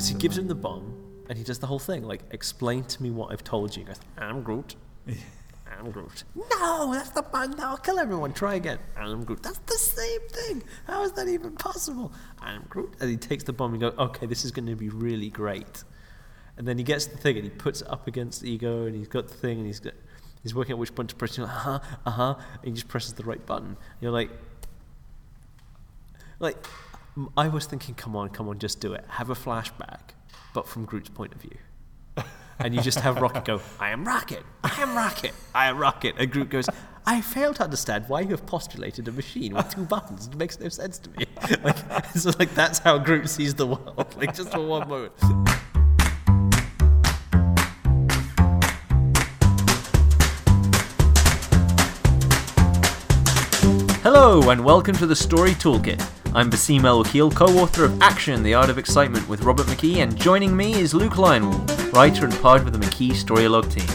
because he gives him the bomb and he does the whole thing like explain to me what I've told you. He goes, I'm Groot. I'm Groot. No, that's the bomb. That'll kill everyone. Try again. I'm Groot. That's the same thing. How is that even possible? I'm Groot. And he takes the bomb and goes, okay, this is going to be really great. And then he gets the thing and he puts it up against the ego and he's got the thing and he's got, he's working out which button to press. You're like, uh huh, uh huh. And he just presses the right button. You're like, like, I was thinking, come on, come on, just do it. Have a flashback, but from Groot's point of view. And you just have Rocket go, I am Rocket, I am Rocket, I am Rocket. And Groot goes, I fail to understand why you have postulated a machine with two buttons. It makes no sense to me. Like, so like that's how Groot sees the world, like just for one moment. Hello, and welcome to the Story Toolkit. I'm Bassim El-Wakil, co author of Action, The Art of Excitement with Robert McKee, and joining me is Luke Lionwall, writer and part of the McKee Storylogue team.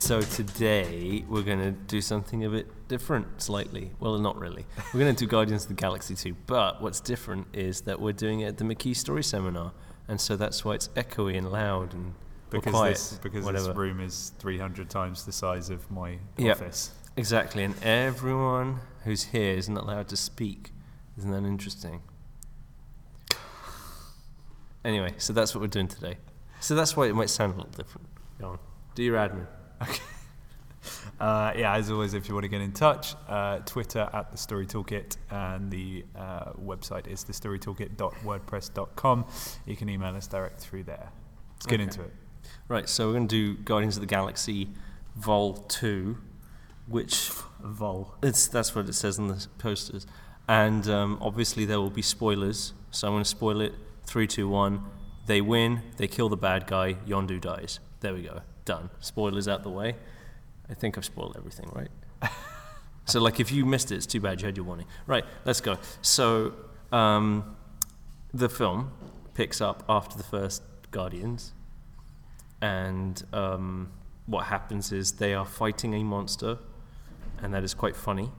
So today we're going to do something a bit different, slightly. Well, not really. We're going to do Guardians of the Galaxy 2, but what's different is that we're doing it at the McKee Story Seminar, and so that's why it's echoey and loud and because quiet, this because whatever. this room is 300 times the size of my Yep. office. Exactly, and everyone who's here isn't allowed to speak. Isn't that interesting? Anyway, so that's what we're doing today. So that's why it might sound a little different. Go on. Do your admin. Uh, yeah, as always, if you want to get in touch, uh, Twitter at the Story Toolkit, and the uh, website is thestorytoolkit.wordpress.com. You can email us direct through there. Let's get Okay. into it. Right, so we're going to do Guardians of the Galaxy Vol 2, which Vol. it's that's what it says on the posters. And um, obviously there will be spoilers, so I'm going to spoil it. Three, two, one. They win. They kill the bad guy. Yondu dies. There we go. Done. Spoilers out the way. I think I've spoiled everything, right? so, like, if you missed it, it's too bad. You had your warning. Right. Let's go. So, um, the film picks up after the first Guardians, and um, what happens is they are fighting a monster, and that is quite funny.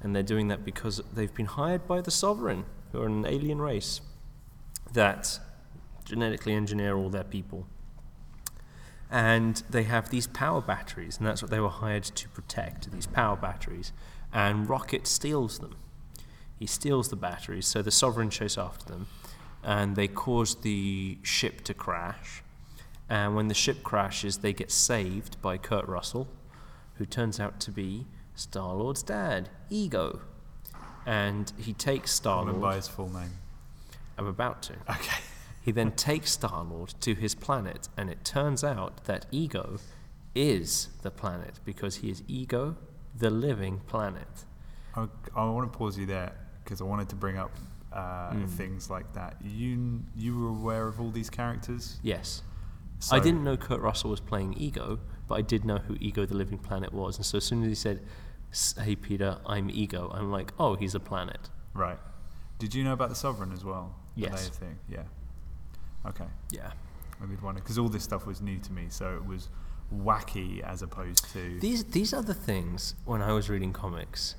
And they're doing that because they've been hired by the Sovereign, who are an alien race that genetically engineer all their people. And they have these power batteries, and that's what they were hired to protect these power batteries. And Rocket steals them. He steals the batteries, so the Sovereign chase after them, and they cause the ship to crash. And when the ship crashes, they get saved by Kurt Russell, who turns out to be Star Lord's dad, Ego. And he takes Star Remember by his full name. I'm about to. Okay. He then takes Star Lord to his planet, and it turns out that Ego is the planet because he is Ego, the living planet. I, I want to pause you there because I wanted to bring up uh, Mm. things like that. You you were aware of all these characters? Yes. So, I didn't know Kurt Russell was playing Ego, but I did know who Ego, the living planet, was. And so as soon as he said, "S- Hey Peter, I'm Ego, I'm like, Oh, he's a planet. Right. Did you know about the Sovereign as well? Yes. thing. Yeah. Okay. Yeah. I did wonder because all this stuff was new to me, so it was wacky as opposed to. These, these are the things, when I was reading comics,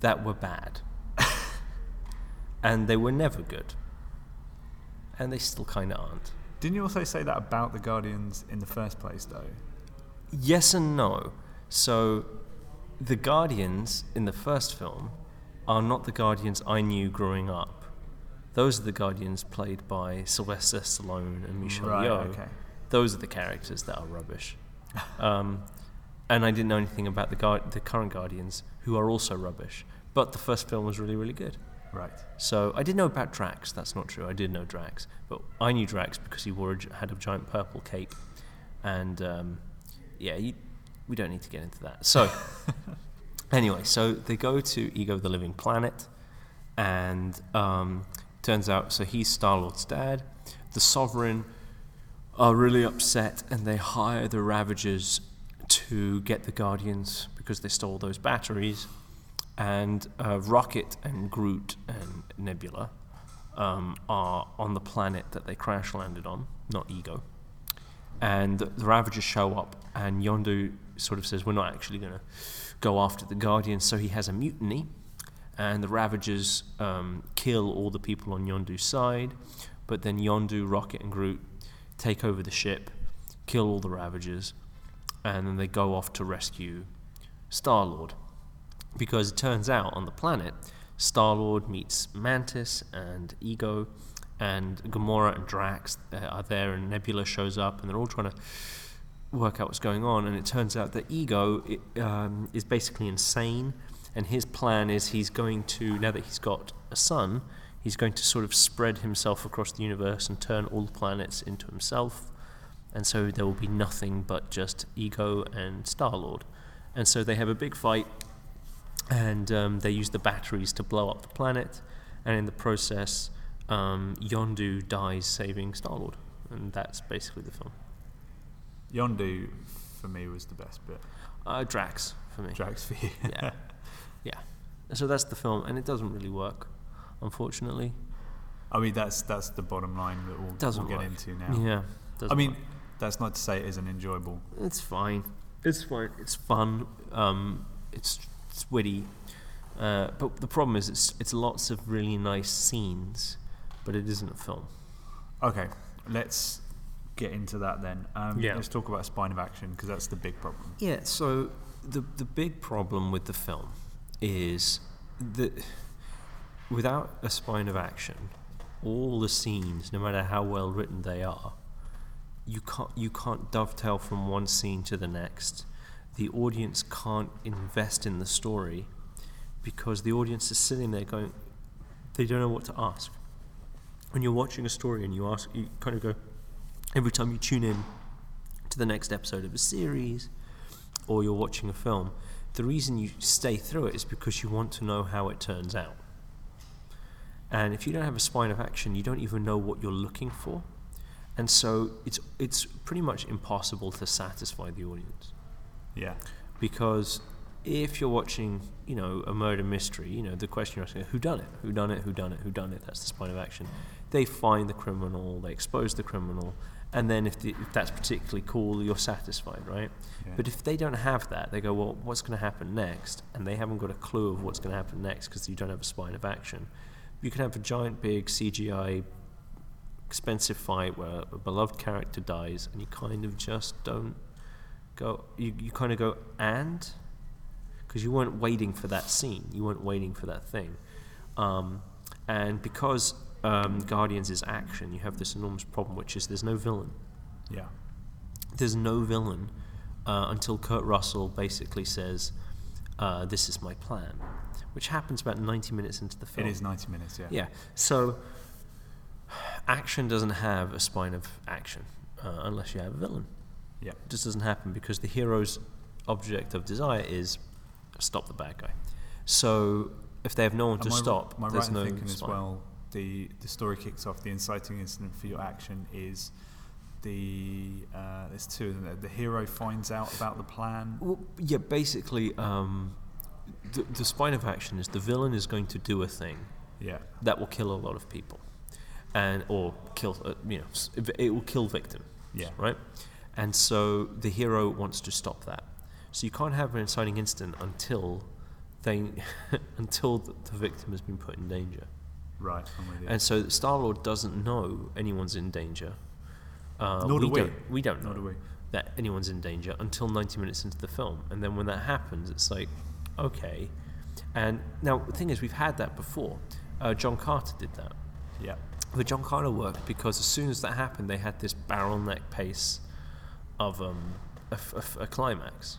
that were bad. and they were never good. And they still kind of aren't. Didn't you also say that about the Guardians in the first place, though? Yes and no. So, the Guardians in the first film are not the Guardians I knew growing up. Those are the Guardians played by Sylvester Stallone and Michelle right. Yeoh. Okay. Those are the characters that are rubbish. um, and I didn't know anything about the, guard- the current Guardians, who are also rubbish. But the first film was really, really good. Right. So I did know about Drax. That's not true. I did know Drax, but I knew Drax because he wore a, had a giant purple cape, and um, yeah, you, we don't need to get into that. So anyway, so they go to Ego, the Living Planet, and um, turns out so he's Star Lord's dad. The Sovereign are really upset, and they hire the Ravagers to get the Guardians because they stole those batteries and uh, Rocket and Groot and Nebula um, are on the planet that they crash landed on, not Ego. And the, the Ravagers show up, and Yondu sort of says, We're not actually going to go after the Guardians. So he has a mutiny, and the Ravagers um, kill all the people on Yondu's side. but then Yondu, Rocket, and Groot take over the ship, kill all the Ravagers, and then they go off to rescue Star Lord. Because it turns out on the planet, Star Lord meets Mantis and Ego, and Gamora and Drax are there, and Nebula shows up, and they're all trying to work out what's going on. And it turns out that Ego i- um, is basically insane, and his plan is he's going to, now that he's got a son, he's going to sort of spread himself across the universe and turn all the planets into himself. And so there will be nothing but just Ego and Star Lord. And so they have a big fight, and um, they use the batteries to blow up the planet. And in the process, um, Yondu dies saving Star Lord. And that's basically the film. Yondu, for me, was the best bit. Uh, Drax, for me. Drax for you. Yeah. yeah. So that's the film, and it doesn't really work, unfortunately. I mean, that's that's the bottom line that we'll, Doesn't we'll get work. into now. Yeah. I mean, work. that's not to say it isn't enjoyable. It's fine. It's fine. It's fun. Um, it's, it's witty. Uh, but the problem is, it's it's lots of really nice scenes, but it isn't a film. Okay, let's get into that then. Um, Yeah. Let's talk about spine of action because that's the big problem. Yeah. So the the big problem with the film is that without a spine of action, all the scenes, no matter how well written they are, you can't you can't dovetail from one scene to the next. The audience can't invest in the story because the audience is sitting there going, they don't know what to ask. When you're watching a story and you ask, you kind of go, every time you tune in to the next episode of a series or you're watching a film, the reason you stay through it is because you want to know how it turns out. And if you don't have a spine of action, you don't even know what you're looking for. And so it's it's pretty much impossible to satisfy the audience Yeah. because if you're watching, you know, a murder mystery, you know, the question you're asking, who done it? Who done it? Who done it? Who done it? That's the spine of action. They find the criminal, they expose the criminal, and then if, the, if that's particularly cool, you're satisfied, right? Yeah. But if they don't have that, they go, well, what's going to happen next? And they haven't got a clue of what's going to happen next because you don't have a spine of action. You can have a giant, big CGI, expensive fight where a beloved character dies, and you kind of just don't go. You, you kind of go, and? Because you weren't waiting for that scene, you weren't waiting for that thing. Um, and because um, Guardians is action, you have this enormous problem, which is there's no villain Yeah. there's no villain uh, until Kurt Russell basically says, uh, "This is my plan," which happens about 90 minutes into the film. It is 90 minutes, yeah. Yeah. So action doesn't have a spine of action uh, unless you have a villain. Yeah. It just doesn't happen because the hero's object of desire is stop the bad guy. So if they have no one to stop, Am I there's right no thinking as spine. well? The the story kicks off. The inciting incident for your action is the uh, there's two. Isn't there? The hero finds out about the plan. Well, yeah, basically, um, the, the spine of action is the villain is going to do a thing Yeah. that will kill a lot of people, and or kill uh, you know it will kill victim, Yeah. right? And so the hero wants to stop that. So you can't have an inciting incident until they until the, the victim has been put in danger. Right. I'm with you. And so Star Lord doesn't know anyone's in danger. Uh, Nor do we. Don't, we don't know do we. that anyone's in danger until 90 minutes into the film. And then when that happens, it's like, okay. And now the thing is, we've had that before. Uh, John Carter did that. Yeah. But John Carter worked because as soon as that happened, they had this barrel neck pace of um, a, a a climax.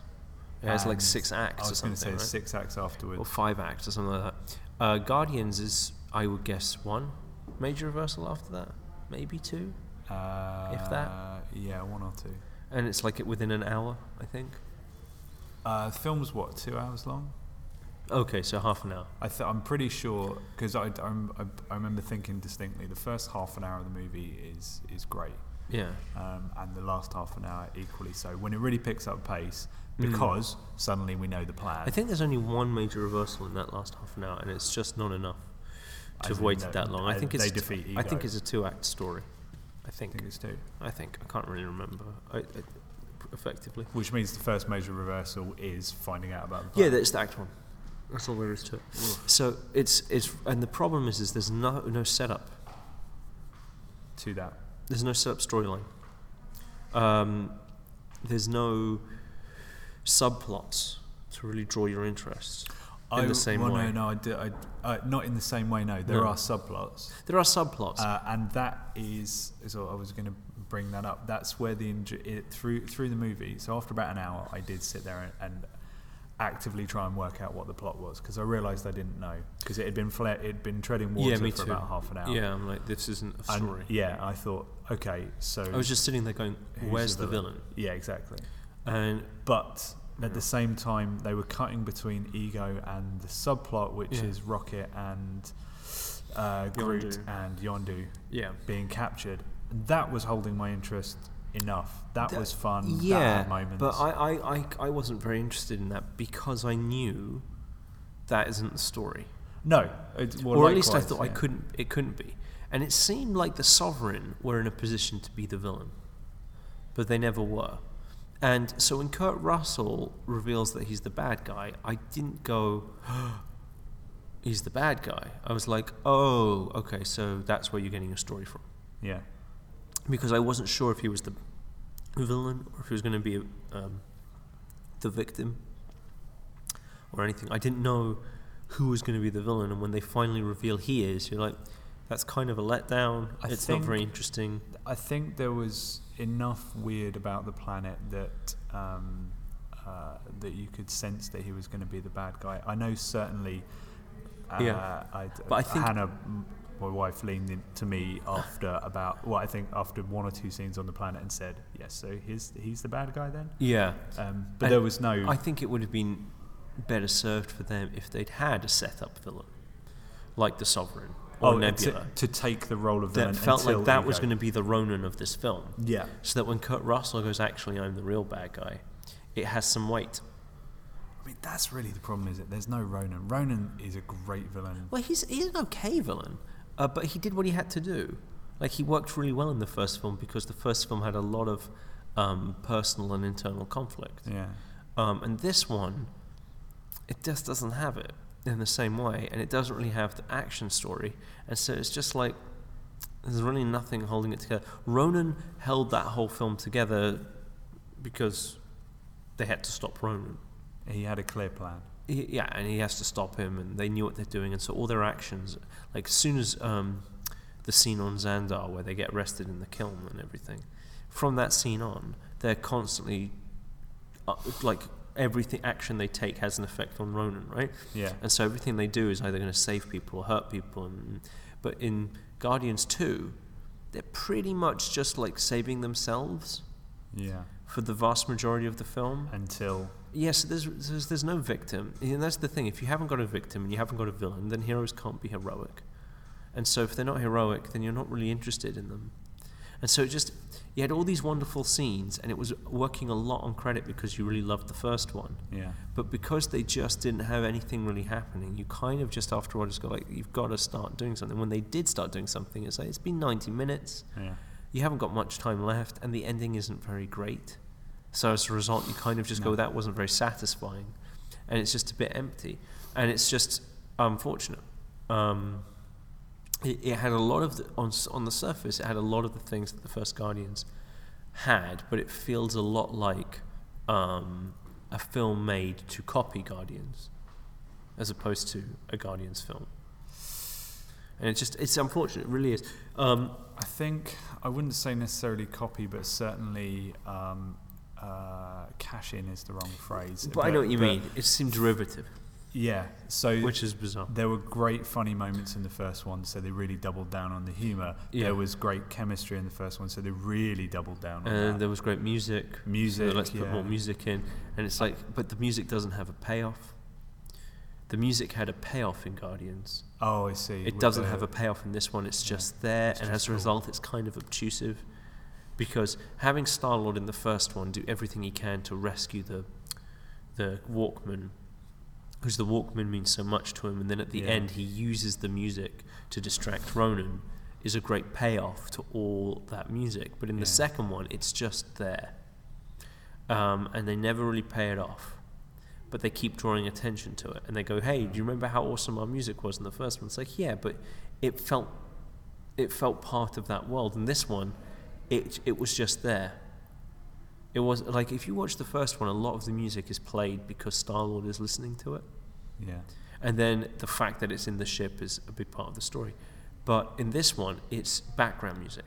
It has like six acts or something. I was going to say right? six acts afterwards. or five acts or something like that. Uh, Guardians is, I would guess, one major reversal after that, maybe two, Uh, if that. Yeah, one or two. and it's like it within an hour, I think. Uh, the film's what two hours long? Okay, so half an hour. I th- I'm pretty sure because I, I, I remember thinking distinctly the first half an hour of the movie is is great, Yeah, um, and the last half an hour equally so. When it really picks up pace, Mm. because suddenly we know the plan. I think there's only one major reversal in that last half an hour, and it's just not enough to have waited that long. I think it's they a t- defeat I think it's a two-act story. I I think. think it's two, I think. I can't really remember. I, I, effectively. which means the first major reversal is finding out about the Yeah, that's the act one. That's all there is to it. So it's it's and the problem is is there's no no setup. to that. There's no setup storyline. Um, there's no subplots to really draw your interest in I, the same well, way. No, no, I, do, I uh, not in the same way. No, there No. are subplots, There are subplots. uh, and that is. So I was going to bring that up. That's where the it, through through the movie. So after about an hour, I did sit there and, and actively try and work out what the plot was because I realised I didn't know because it had been fla- it had been treading water yeah, for too. about half an hour. Yeah, I'm like, this isn't a And, story. yeah, I thought, okay, so I was just sitting there going, where's the villain? Yeah, exactly. And But at Yeah. the same time, they were cutting between Ego and the subplot, which Yeah. is Rocket and uh, Groot Yondu. and Yondu yeah, being captured. That was holding my interest enough. That, That- was fun. that yeah, but I, I, I, I wasn't very interested in that because I knew that isn't the story. no, it, well, or at least I likewise, thought I couldn't. It couldn't be. And it seemed like the Sovereign were in a position to be the villain, but they never were. And so when Kurt Russell reveals that he's the bad guy, I didn't go, he's the bad guy. I was like, oh, okay, so that's where you're getting your story from. Yeah, Because I wasn't sure if he was the villain or if he was going to be um, the victim or anything. I didn't know who was going to be the villain, and when they finally reveal he is, you're like, that's kind of a letdown. I it's not very interesting. I think there was enough weird about the planet that um, uh, that you could sense that he was going to be the bad guy. I know certainly. Uh, Yeah. I, But I think- Hannah, my wife, leaned in to me after about well, I think after one or two scenes on the planet and said, "Yes, so he's he's the bad guy then." Yeah. Um, but And there was no. I think it would have been better served for them if they'd had a set-up villain, like the Sovereign or oh, Nebula, to, to take the role of that felt like that was going to be the Ronan of this film. Yeah, So that when Kurt Russell goes, actually, I'm the real bad guy, it has some weight. I mean that's really the problem, is it? There's no Ronan. Ronan is a great villain. Well, he's he's an okay villain, uh, but he did what he had to do. Like he worked really well in the first film because the first film had a lot of um, personal and internal conflict, Yeah. um, and this one, it just doesn't have it in the same way, and it doesn't really have the action story, and so it's just like there's really nothing holding it together. Ronan held that whole film together because they had to stop Ronan. He had a clear plan. He- yeah, and he has to stop him, and they knew what they're doing, and so all their actions, like as soon as um, the scene on Xandar where they get arrested in the Kyln and everything, from that scene on, they're constantly uh, like everything action they take has an effect on Ronan, right? Yeah. And so everything they do is either going to save people or hurt people. And, but in Guardians 2, they're pretty much just like saving themselves Yeah. for the vast majority of the film. Until Yes, there's, there's there's no victim, and that's the thing. If you haven't got a victim and you haven't got a villain, then heroes can't be heroic. And so, if they're not heroic, then you're not really interested in them. And so, it just you had all these wonderful scenes, and it was working a lot on credit because you really loved the first one. yeah. But because they just didn't have anything really happening, you kind of just after all just go like, you've got to start doing something. When they did start doing something, it's like it's been 90 minutes Yeah. you haven't got much time left, and the ending isn't very great. So as a result, you kind of just No. go, that wasn't very satisfying, and it's just a bit empty, and it's just unfortunate. Um, it, it had a lot of the, on on the surface, it had a lot of the things that the first Guardians had, but it feels a lot like um, a film made to copy Guardians, as opposed to a Guardians film. And it's just it's unfortunate, it really is. Um, I think I wouldn't say necessarily copy, but certainly um, uh, cash in is the wrong phrase. But, I know what you but- mean. It seemed derivative, Yeah. So which is bizarre. there were great funny moments in the first one, so they really doubled down on the humour. Yeah. There was great chemistry in the first one, so they really doubled down on And that. there was great music. Music, So let's put yeah. more music in. And it's like, but the music doesn't have a payoff. The music had a payoff in Guardians. Oh, I see. It with doesn't the- have a payoff in this one. It's Yeah. just there, It's and just as a cool. result, it's kind of obtrusive. Because having Star Lord in the first one do everything he can to rescue the the Walkman, because the Walkman means so much to him, and then at the Yeah. end he uses the music to distract Ronan, is a great payoff to all that music. But in Yeah. the second one, it's just there, um, and they never really pay it off. But they keep drawing attention to it, and they go, "Hey, do you remember how awesome our music was in the first one?" It's like, yeah, but it felt it felt part of that world. And this one, it it was just there. It was like if you watch the first one, a lot of the music is played because Star Lord is listening to it, Yeah. and then the fact that it's in the ship is a big part of the story. But in this one, it's background music.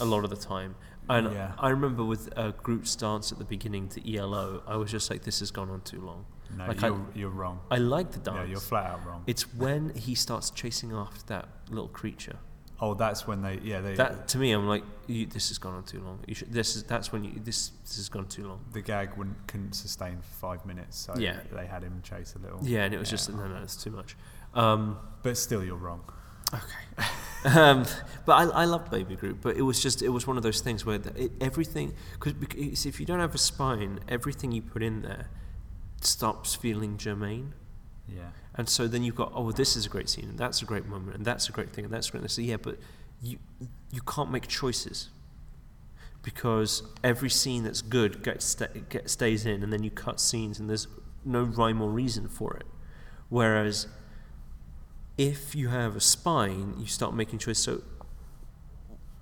A lot of the time, and Yeah. I remember with uh, Groot's dance at the beginning to ELO, I was just like, "This has gone on too long." No, Like you're, you're wrong. I like the dance. Yeah, you're flat out wrong. It's when he starts chasing after that little creature. Oh, that's when they. Yeah, they. That to me, I'm like, you, this has gone on too long. You should, this is that's when you this this has gone too long. the gag wouldn't couldn't sustain for five minutes, so Yeah. they had him chase a little. Yeah, and it was Yeah. just no, no, it's too much. Um, But still, you're wrong. Okay. um, but I, I love Baby Groot, But it was just it was one of those things where the, it, everything because if you don't have a spine, everything you put in there stops feeling germane. Yeah. And so then you've got, oh, well, this is a great scene, and that's a great moment, and that's a great thing, and that's great. And say, yeah, but you you can't make choices because every scene that's good gets sta get, stays in, and then you cut scenes, and there's no rhyme or reason for it. Whereas if you have a spine, you start making choices. So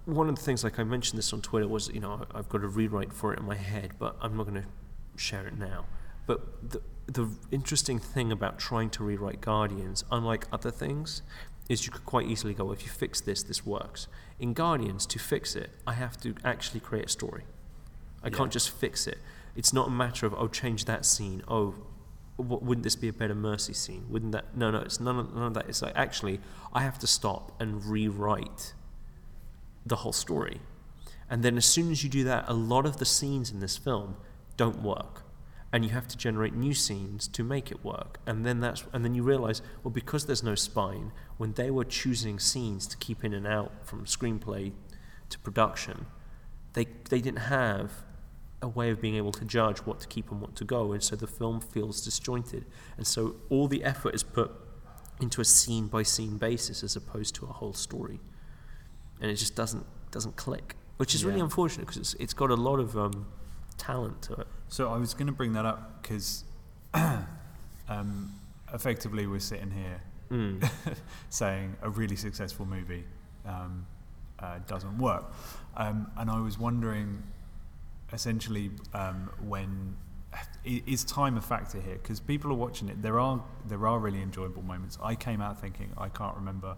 one of the things, like I mentioned this on Twitter, was you know I've got a rewrite for it in my head, but I'm not going to share it now. But the the interesting thing about trying to rewrite Guardians, unlike other things, is you could quite easily go, if you fix this, this works. In Guardians, to fix it, I have to actually create a story. I Yeah. can't just fix it. It's not a matter of oh, change that scene. Oh, w- wouldn't this be a better mercy scene? Wouldn't that? No, no. It's none of, none of that. It's like actually, I have to stop and rewrite the whole story. And then as soon as you do that, a lot of the scenes in this film don't work. And you have to generate new scenes to make it work. And then that's and then you realize, well, because there's no spine, when they were choosing scenes to keep in and out from screenplay to production, they they didn't have a way of being able to judge what to keep and what to go, and so the film feels disjointed. And so all the effort is put into a scene by scene basis as opposed to a whole story and it just doesn't doesn't click, which is really unfortunate because it's it's got a lot of um, talent to it. So I was going to bring that up because, um, effectively, we're sitting here Mm. saying a really successful movie um, uh, doesn't work, um, and I was wondering, essentially, um, when time a factor here? Because people are watching it. There are there are really enjoyable moments. I came out thinking I can't remember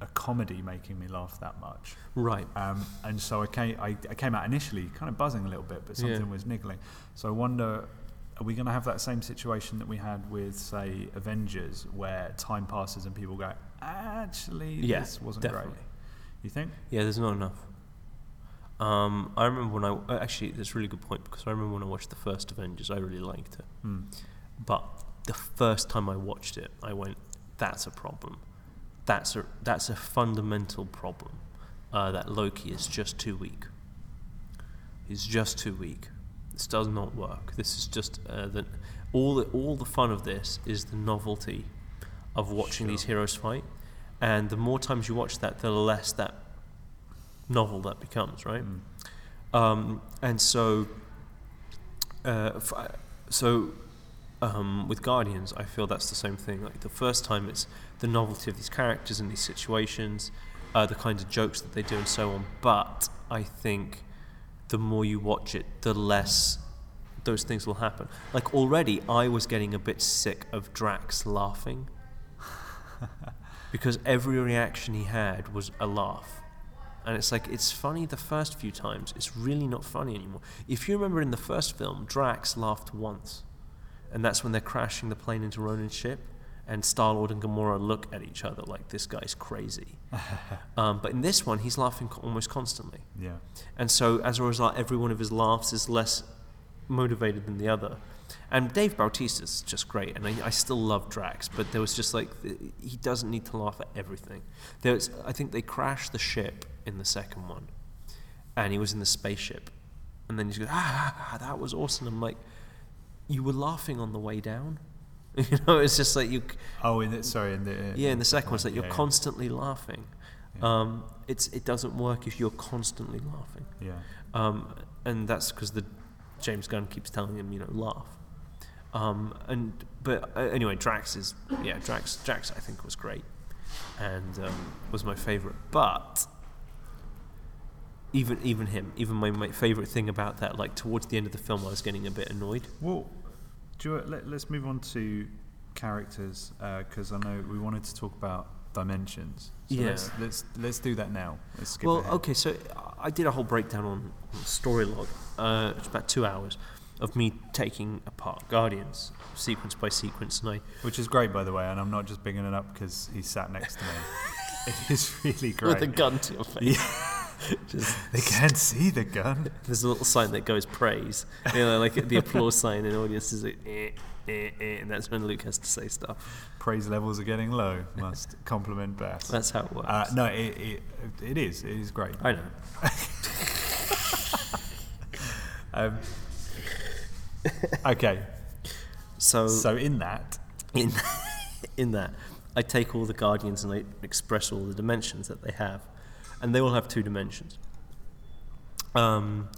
a comedy making me laugh that much. Right. Um, and so I came, I, I came out initially kind of buzzing a little bit, but something Yeah. was niggling. So I wonder, are we going to have that same situation that we had with, say, Avengers, where time passes and people go, actually, Yeah, this wasn't definitely. great? You think? Yeah, there's not enough. Um, I remember when I uh, actually that's a really good point because I remember when I watched the first Avengers, I really liked it, Hmm. but the first time I watched it, I went, "That's a problem. That's a that's a fundamental problem. Uh, that Loki is just too weak. He's just too weak. This does not work. This is just uh, the all the all the fun of this is the novelty of watching these heroes fight, and the more times you watch that, the less that novel that becomes, right? Hmm. Um, and so, uh, so um, with Guardians, I feel that's the same thing. Like the first time, it's the novelty of these characters and these situations, uh, the kinds of jokes that they do, and so on. But I think the more you watch it, the less those things will happen. Like already, I was getting a bit sick of Drax laughing because every reaction he had was a laugh. And it's like, it's funny the first few times. It's really not funny anymore. If you remember in the first film, Drax laughed once. And that's when they're crashing the plane into Ronan's ship. And Star Lord and Gamora look at each other like, this guy's crazy. um, but in this one, he's laughing almost constantly. Yeah. And so as a result, every one of his laughs is less motivated than the other. And Dave Bautista's just great, and I, I still love Drax, but there was just like he doesn't need to laugh at everything. There's, I think they crashed the ship in the second one, and he was in the spaceship, and then he goes, ah, ah, ah, that was awesome. I'm like, you were laughing on the way down, you know? It's just like you. Oh, in the, sorry, in the in yeah, in the second one, it's like you're yeah. constantly laughing. Yeah. Um, it's it doesn't work if you're constantly laughing. yeah. Um, and that's because the James Gunn keeps telling him, you know, laugh. Um, and but uh, anyway, Drax is yeah, Drax Drax I think was great. and um, was my favourite. But even even him, even my, my favourite thing about that, like towards the end of the film, I was getting a bit annoyed. Well, do you, let, us move on to characters because I know we wanted to talk about dimensions. So Yeah. Let's, let's let's do that now. Let's skip well, ahead. okay, so I did a whole breakdown on, on Storylogue. Uh, it's about two hours of me taking apart Guardians sequence by sequence, and I Which is great, by the way, and I'm not just bigging it up because he sat next to me. it is really great with a gun to your face. Just They can't see the gun. There's a little sign that goes praise, you know, like the applause sign in audiences, like, eh, eh, eh, and that's when Luke has to say stuff. Praise levels are getting low. Must compliment best. That's how it works. Uh, no, it, it it is. It is great. I know. Um, okay, So, so in that, in in that, I take all the guardians and I express all the dimensions that they have, and they all have two dimensions. Um,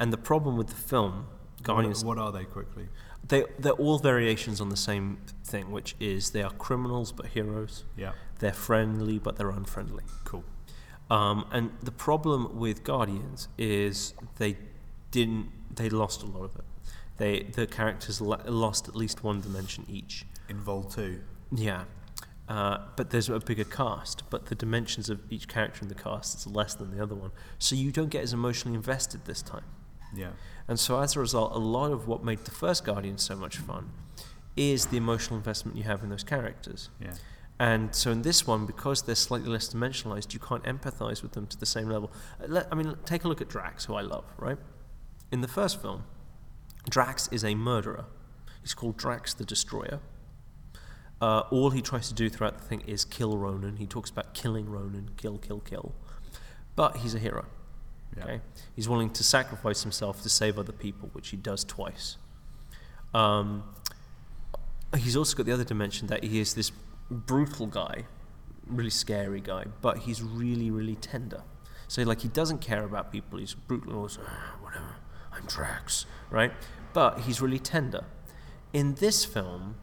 and the problem with the film, Guardians, what, what are they quickly? they they're all variations on the same thing, which is they are criminals but heroes. Yeah, They're friendly but they're unfriendly. cool. Um, and the problem with Guardians is they didn't. They lost a lot of it. They the characters lo- lost at least one dimension each. In Vol two. Yeah. Uh, but there's a bigger cast, but the dimensions of each character in the cast is less than the other one. So you don't get as emotionally invested this time. Yeah, And so as a result, a lot of what made the first Guardian so much fun is the emotional investment you have in those characters. yeah, And so in this one, because they're slightly less dimensionalized, you can't empathize with them to the same level. Uh, let- I mean, take a look at Drax, who I love, right? In the first film, Drax is a murderer. He's called Drax the Destroyer. Uh, all he tries to do throughout the thing is kill Ronan. He talks about killing Ronan, kill, kill, kill. But he's a hero. yeah. Okay, he's willing to sacrifice himself to save other people, which he does twice. Um, he's also got the other dimension that he is this brutal guy, really scary guy, but he's really, really tender. So like he doesn't care about people. He's brutal and also "Ah, whatever. I'm Drax, right? But he's really tender. In this film,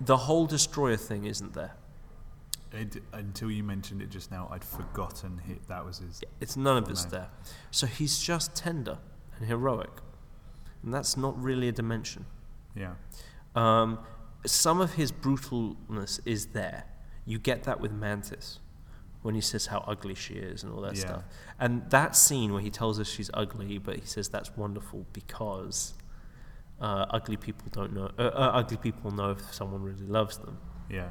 the whole destroyer thing isn't there. It, until you mentioned it just now, I'd forgotten he, that was his. It's none of it's name. there. So he's just tender and heroic. And that's not really a dimension. Yeah, Um, some of his brutalness is there. You get that with Mantis when he says how ugly she is and all that Yeah. stuff. And that scene where he tells us she's ugly, but he says that's wonderful because uh, ugly people don't know. Uh, uh, ugly people know if someone really loves them. yeah,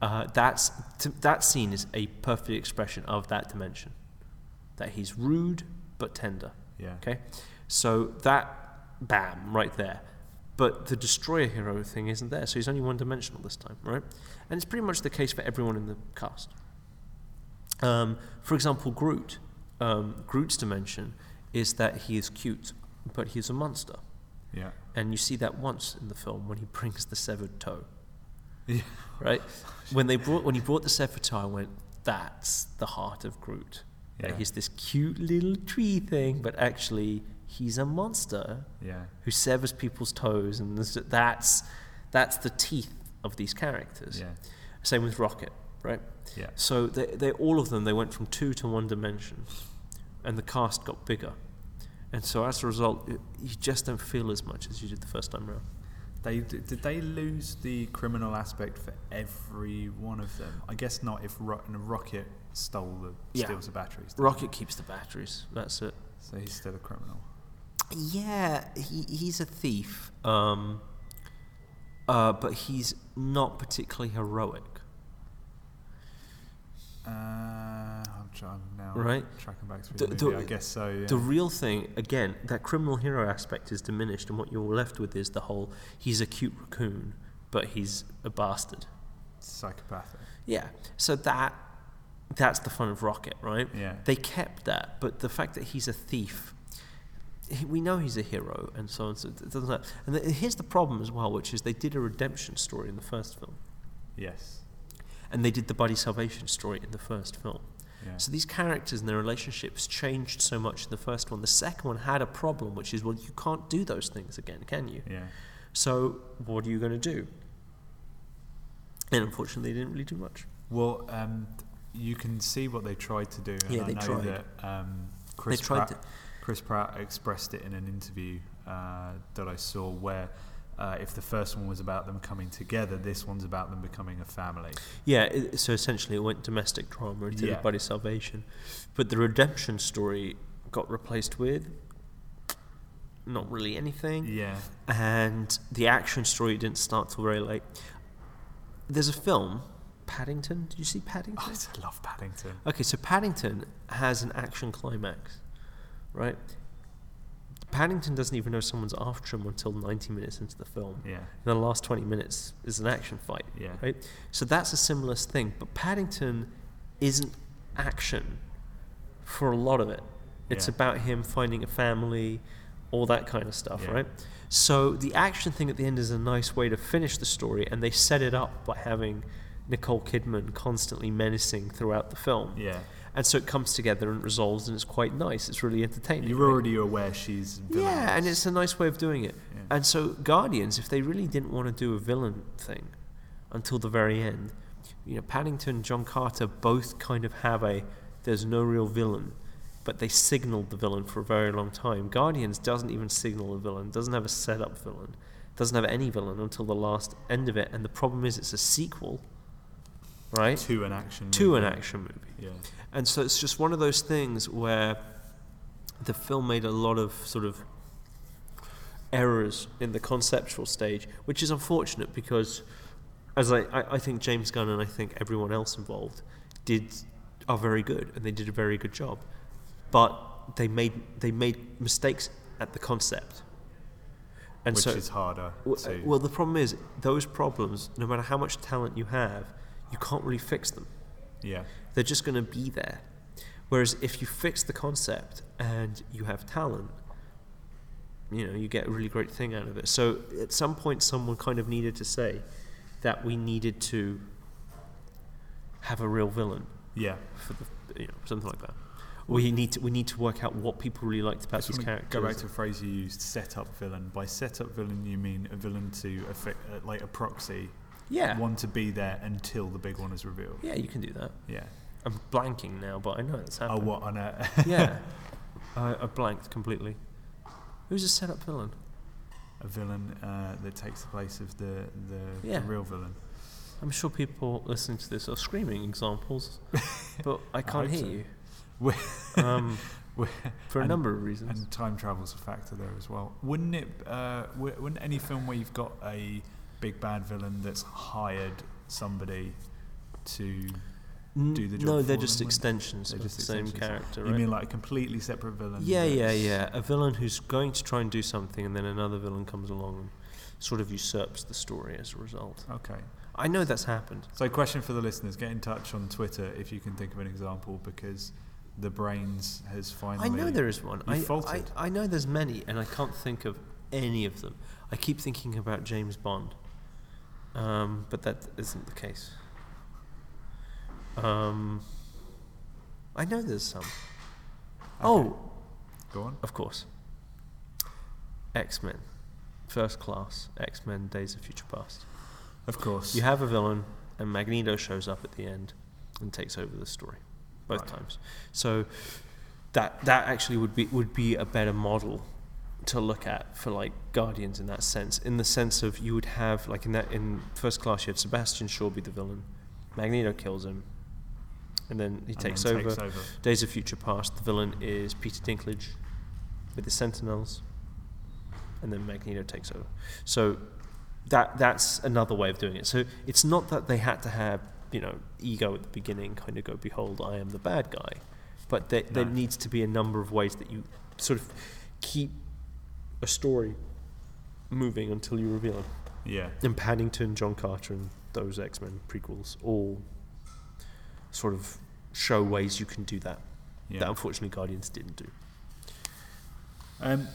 Uh, that's t- that scene is a perfect expression of that dimension. That he's rude but tender. yeah. Okay, so that bam right there. But the destroyer hero thing isn't there, so he's only one dimensional this time, right? And it's pretty much the case for everyone in the cast. Um, for example, Groot. Um, Groot's dimension is that he is cute, but he's a monster. Yeah, And you see that once in the film when he brings the severed toe, yeah. right? when they brought when he brought the severed toe, I went, "That's the heart of Groot." Yeah. he's this cute little tree thing, but actually he's a monster yeah. who severs people's toes, and that's that's the teeth of these characters. Yeah, Same with Rocket, right? yeah, So they, they all of them they went from two to one dimension, and the cast got bigger, and so as a result, it, you just don't feel as much as you did the first time around. They did they lose the criminal aspect for every one of them? I guess not. If Ro- Rocket stole the Yeah. steals the batteries, Rocket keeps the batteries. That's it. so he's still a criminal. Yeah, he, he's a thief, um, uh, but he's not particularly heroic. Uh, I'm trying now. Right. Tracking back through The- the, the- movie. I guess so. Yeah. The real thing, again, that criminal hero aspect is diminished, and what you're left with is the whole he's a cute raccoon, but he's a bastard. Psychopathic. Yeah, so that that's the fun of Rocket, right? Yeah. They kept that, but the fact that he's a thief, he, we know he's a hero, and so on. So it doesn't. Matter. And the, here's the problem as well, which is they did a redemption story in the first film, Yes. And they did the buddy salvation story in the first film. Yeah. So these characters and their relationships changed so much in the first one. The second one had a problem, which is well, you can't do those things again, can you? yeah. So what are you going to do? And unfortunately, they didn't really do much. Well, um, you can see what they tried to do. And Yeah, I they know tried. that um, Chris, tried Pratt, Chris Pratt expressed it in an interview uh, that I saw where uh, if the first one was about them coming together, this one's about them becoming a family. Yeah, it, so essentially it went domestic drama into Yeah. buddy salvation. But the redemption story got replaced with not really anything. Yeah. And the action story didn't start till very late. There's a film, Paddington. Did you see Paddington? Oh, I love Paddington. Okay, so Paddington has an action climax, right? Paddington doesn't even know someone's after him until 90 minutes into the film. Yeah. And the last 20 minutes is an action fight, Yeah. right? So that's a similar thing. But Paddington isn't action for a lot of it. It's Yeah. about him finding a family, all that kind of stuff, Yeah. right? So the action thing at the end is a nice way to finish the story, and they set it up by having Nicole Kidman constantly menacing throughout the film. Yeah. And so it comes together and resolves, and it's quite nice. It's really entertaining. You're right? already aware she's villainous. Yeah, and it's a nice way of doing it. Yeah. And so Guardians, if they really didn't want to do a villain thing until the very end, you know, Paddington, and John Carter both kind of have a there's no real villain, but they signaled the villain for a very long time. Guardians doesn't even signal a villain, doesn't have a setup villain, doesn't have any villain until the last end of it. And the problem is it's a sequel, right? to an action. To an movie. action movie. Yeah. And so it's just one of those things where the film made a lot of sort of errors in the conceptual stage, which is unfortunate because, as I, I, I think James Gunn and I think everyone else involved did are very good and they did a very good job, but they made they made mistakes at the concept. And Which so, is harder w- uh, to. well, the problem is those problems, no matter how much talent you have, you can't really fix them yeah. they're just going to be there. Whereas if you fix the concept and you have talent, you know, you get a really great thing out of it. So at some point, someone kind of needed to say that we needed to have a real villain Yeah. for the, you know, something like that. We need to we need to work out what people really liked about these characters. Go back to a phrase you used, setup villain. By setup villain, you mean a villain to affect, uh, like a proxy, yeah, one to be there until the big one is revealed. yeah, you can do that. Yeah. I'm blanking now, but I know that's Oh, what on a? yeah, I, I blanked completely. Who's a setup villain? a villain uh, that takes the place of the the, Yeah. the real villain. I'm sure people listening to this are screaming examples, but I can't hope hear so. you. We- Um, we- for a and- number of reasons. And time travel's a factor there as well. Wouldn't it? Uh, wouldn't any film where you've got a big bad villain that's hired somebody to do the job no, they're just them, extensions they're of just the same extensions. character, You mean like a completely separate villain? yeah, yeah, yeah. A villain who's going to try and do something, and then another villain comes along and sort of usurps the story as a result. Okay. I know that's happened. So, question for the listeners: Get in touch on Twitter if you can think of an example, because the brains has finally. I know there is one. I, I. I know there's many, and I can't think of any of them. I keep thinking about James Bond, um, but that isn't the case. Um, I know there's some. Oh, Go on. of course. X Men, First Class, X Men, Days of Future Past. Of course. You have a villain, and Magneto shows up at the end and takes over the story, both Right. times. So that that actually would be would be a better model to look at for like Guardians in that sense. In the sense of you would have like in that in First Class, you had Sebastian Shaw be the villain, Magneto kills him, and then he And takes, then over. takes over. Days of Future Past, the villain is Peter Dinklage with the Sentinels, and then Magneto takes over. So that that's another way of doing it. So it's not that they had to have you know ego at the beginning, kind of go, "Behold, I am the bad guy," but there, there needs to be a number of ways that you sort of keep a story moving until you reveal it. Yeah. And Paddington, John Carter, and those X Men prequels all sort of show ways you can do that. Yeah. That unfortunately Guardians didn't do. Um,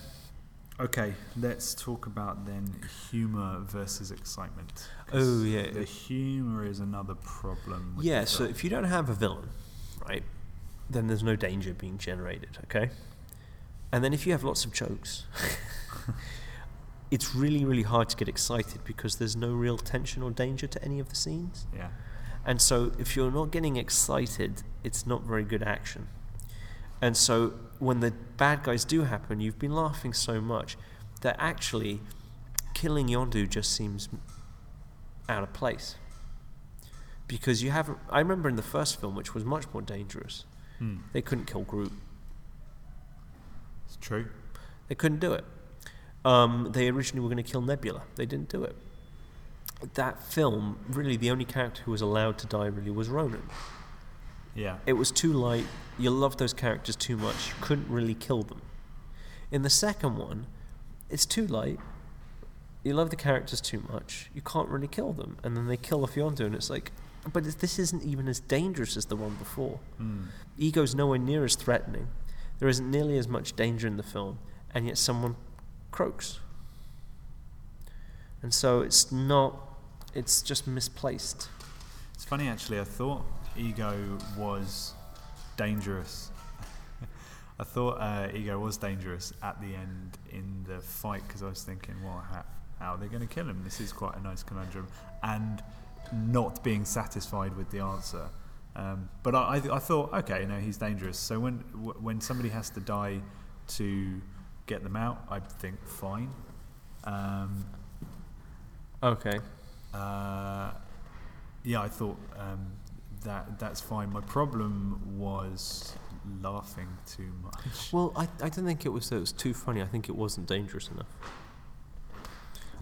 okay, let's talk about then humor versus excitement. Oh, yeah. The humor is another problem. With Yeah, so if you don't have a villain, right, then there's no danger being generated, okay? And then if you have lots of jokes, it's really, really hard to get excited because there's no real tension or danger to any of the scenes. Yeah. And so if you're not getting excited, it's not very good action. And so when the bad guys do happen, you've been laughing so much that actually killing Yondu just seems out of place. Because you haven't. I remember in the first film, which was much more dangerous, Hmm. they couldn't kill Groot. True. They couldn't do it. Um, they originally were going to kill Nebula. They didn't do it. That film, really, the only character who was allowed to die really was Ronan. Yeah. It was too light. You loved those characters too much. You couldn't really kill them. In the second one, it's too light. You love the characters too much. You can't really kill them. And then they kill off Yondu, and it's like, but this isn't even as dangerous as the one before. Hmm. Ego's nowhere near as threatening. There isn't nearly as much danger in the film, and yet someone croaks. And so it's not, it's just misplaced. It's funny actually. I thought Ego was dangerous. I thought uh, Ego was dangerous at the end in the fight because I was thinking, well, how, how are they going to kill him? This is quite a nice conundrum, and not being satisfied with the answer. Um, but I, I, I thought, okay, no, he's dangerous. So when w- when somebody has to die to get them out, I think fine. Um, Okay. uh, yeah, I thought um, that that's fine. My problem was laughing too much. Well, I, I don't think it was that it was too funny. I think it wasn't dangerous enough.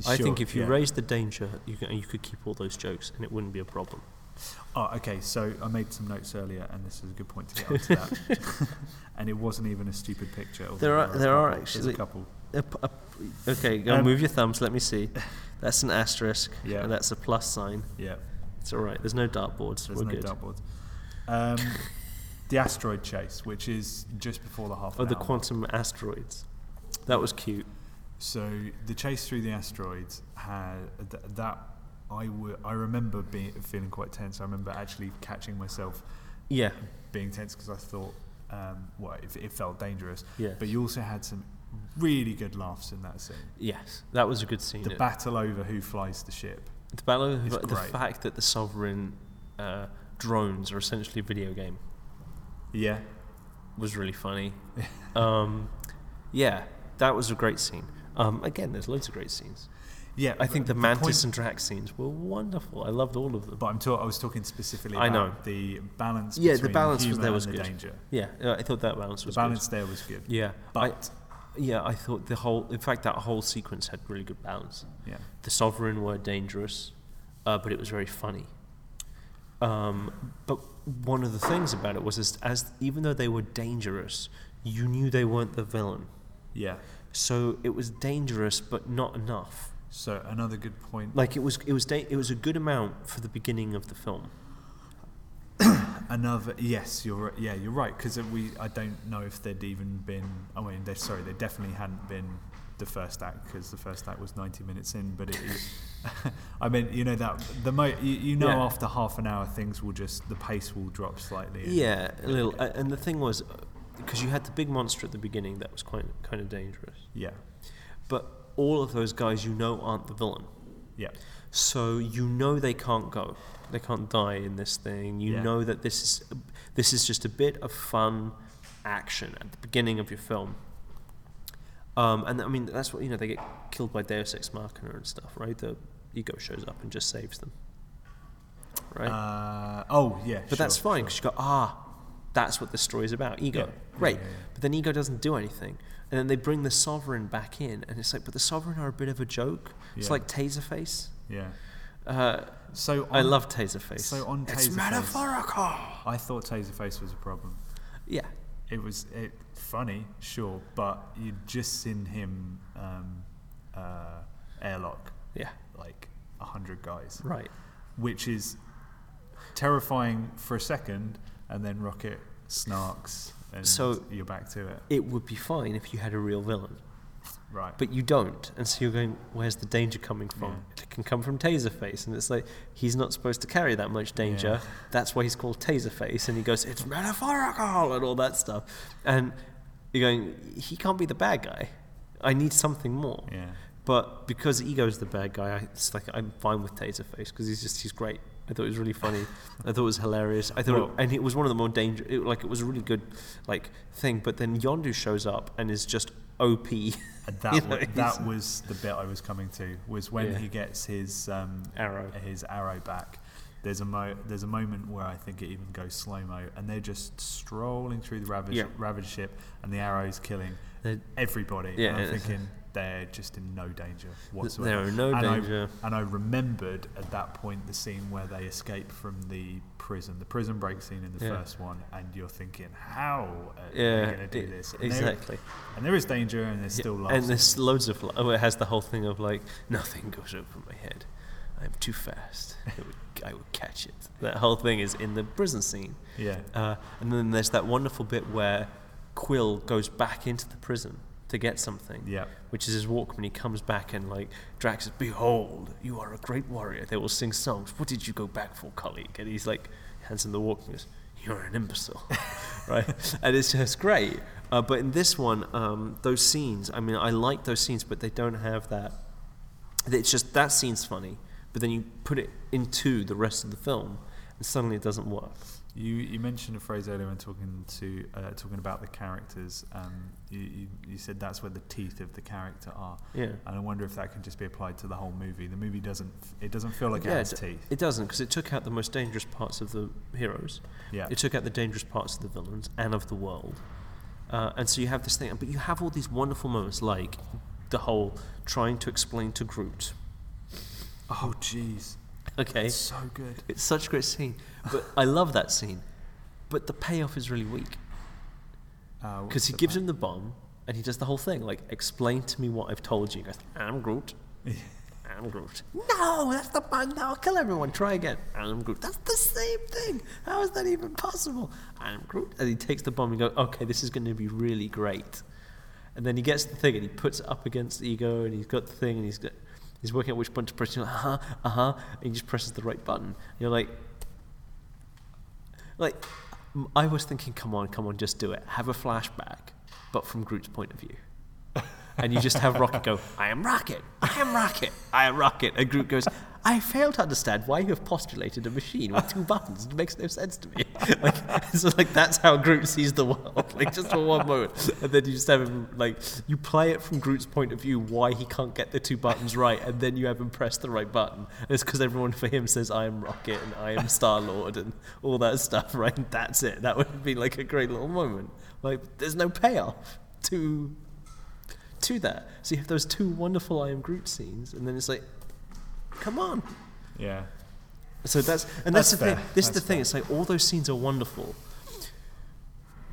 I think if you yeah. raised the danger, you can, you could keep all those jokes, and it wouldn't be a problem. Oh, okay. So I made some notes earlier, and this is a good point to get onto that. and it wasn't even a stupid picture. There are- a there are couple. There's actually- a couple. P- uh, okay, go Um, move your thumbs. Let me see. That's an asterisk, Yeah. and that's a plus sign. Yeah, It's all right. There's no dartboards. there's We're no good. dartboards. Um, the asteroid chase, which is just before the half. Oh, the hour quantum asteroids. That was cute. So the chase through the asteroids had th- that. I w- I remember being feeling quite tense. I remember actually catching myself Yeah, being tense because I thought, um, well, it, it felt dangerous. yeah. But you also had some really good laughs in that scene. yes, that was a good scene. The It- battle over who flies the ship. the battle, is the great. fact that the sovereign uh, drones are essentially a video game Yeah, was really funny. um, yeah, that was a great scene. Um, again, there's loads of great scenes. Yeah. I think the but Mantis point- and Drax scenes were wonderful. I loved all of them. But I'm ta- I was talking specifically I about know. the balance. Yeah, the balance was- there was and the good. danger. Yeah, uh, I thought that balance was. The balance there was good. good. Yeah, I, But yeah, I thought the whole, in fact, that whole sequence had really good balance. yeah, The Sovereign were dangerous, uh, but it was very funny. Um, but one of the things about it was, as, as even though they were dangerous, you knew they weren't the villain. yeah. So it was dangerous, but not enough. So another good point. Like it was, it was, da- it was a good amount for the beginning of the film. Another yes, you're right. yeah, you're right because we I don't know if there'd even been. I mean, they sorry, they definitely hadn't been the first act because the first act was 90 minutes in. But it, is- I mean, you know that the mo you, you know Yeah. after half an hour things will just the pace will drop slightly. Yeah, a little. uh, And the thing was, because you had the big monster at the beginning that was quite kind of dangerous. yeah, But all of those guys you know aren't the villain. yeah, So you know they can't go. They can't die in this thing. You Yeah. know that this is this is just a bit of fun action at the beginning of your film. Um, and I mean that's what you know they get killed by Deus Ex Machina and stuff, right? The ego shows up and just saves them, right? Uh, oh yeah, but that's sure, fine sure. because you go ah, that's what the story is about. Ego, Yeah, great. yeah, yeah. But then ego doesn't do anything, and then they bring the sovereign back in, and it's like, but the sovereign are a bit of a joke. It's like Taserface. Yeah. Uh, So I on- love Taserface. So on Taserface, it's metaphorical. I thought Taserface was a problem. Yeah, It was it, funny, sure, but you'd just seen him um, uh, airlock yeah, like a hundred guys, right. which is terrifying for a second, and then Rocket snarks, and So- you're back to it. It would be fine if you had a real villain, Right. but you don't, and so you're going, where's the danger coming from? Yeah. It can come from Taserface, and it's like he's not supposed to carry that much danger. Yeah. That's why he's called Taserface, and he goes, it's metaphorical, and all that stuff, and you're going, he can't be the bad guy. I need something more. yeah. But because Ego's the bad guy, I, it's like I'm fine with Taserface because he's just he's great. I thought it was really funny. I thought it was hilarious. I thought, Well- it, and it was one of the more dangerous. It, like it was a really good like thing. But then Yondu shows up and is just OP. And that You know, he's- that was the bit I was coming to was when Yeah. he gets his um, Arrow. his arrow back. There's a mo- there's a moment where I think it even goes slow mo, and they're just strolling through the Ravager Yeah. Ravager ship, and the arrow's killing They're- everybody. Yeah, and I'm thinking they're just in no danger whatsoever. There are no and danger. I, and I remembered at that point the scene where they escape from the prison, the prison break scene in the Yeah. first one, and you're thinking, how are yeah, going to do it- this? And there- exactly. And there is danger, and there's Yeah, still lots. and there's loads of. Oh, it has the whole thing of like nothing goes over my head. I'm too fast. Would, I would catch it. That whole thing is in the prison scene. yeah. Uh, and then there's that wonderful bit where Quill goes back into the prison to get something, Yeah. which is his Walkman. He comes back and like Drax says, "Behold, you are a great warrior." They will sing songs. What did you go back for, colleague? And he's like, hands him the Walkman. He goes, "You're an imbecile," right? And it's just great. Uh, but in this one, um, those scenes. I mean, I like those scenes, but they don't have that. It's just that scene's funny, but then you put it into the rest of the film, and suddenly it doesn't work. You you mentioned a phrase earlier when talking to uh, talking about the characters. Um, you, you you said that's where the teeth of the character are, Yeah. and I wonder if that can just be applied to the whole movie. The movie doesn't it doesn't feel like it Yeah, has it- teeth. It doesn't, because it took out the most dangerous parts of the heroes. Yeah. It took out the dangerous parts of the villains and of the world. Uh, and so you have this thing, but you have all these wonderful moments, like the whole trying to explain to Groot. oh jeez, Okay, it's so good. it's such a great scene, but I love that scene. But the payoff is really weak Uh, because he gives him the bomb and he does the whole thing, like explain to me what I've told you. He goes, I'm Groot. I'm Groot. No, that's the button that'll kill everyone. Try again. I'm Groot. That's the same thing. How is that even possible? I'm Groot. And he takes the bomb and goes, okay, this is going to be really great. And then he gets the thing and he puts it up against the Ego and he's got the thing and he's got, he's working out which button to press. You're like, uh huh, uh huh. And he just presses the right button. You're like, like, I was thinking, come on, come on, just do it. Have a flashback, but from Groot's point of view. And you just have Rocket go, I am Rocket, I am Rocket, I am Rocket. And Groot goes, I fail to understand why you have postulated a machine with two buttons. It makes no sense to me. Like, so like that's how Groot sees the world, like just for one moment. And then you just have him like you play it from Groot's point of view why he can't get the two buttons right, and then you have him press the right button. And it's because everyone for him says I am Rocket and I am Star Lord and all that stuff, right? And that's it. That would be like a great little moment. Like there's no payoff to to that. So you have those two wonderful I am Groot scenes, and then it's like, come on. Yeah. So that's and that's, That's the thing. fair. This is the That's thing. fair. It's like all those scenes are wonderful,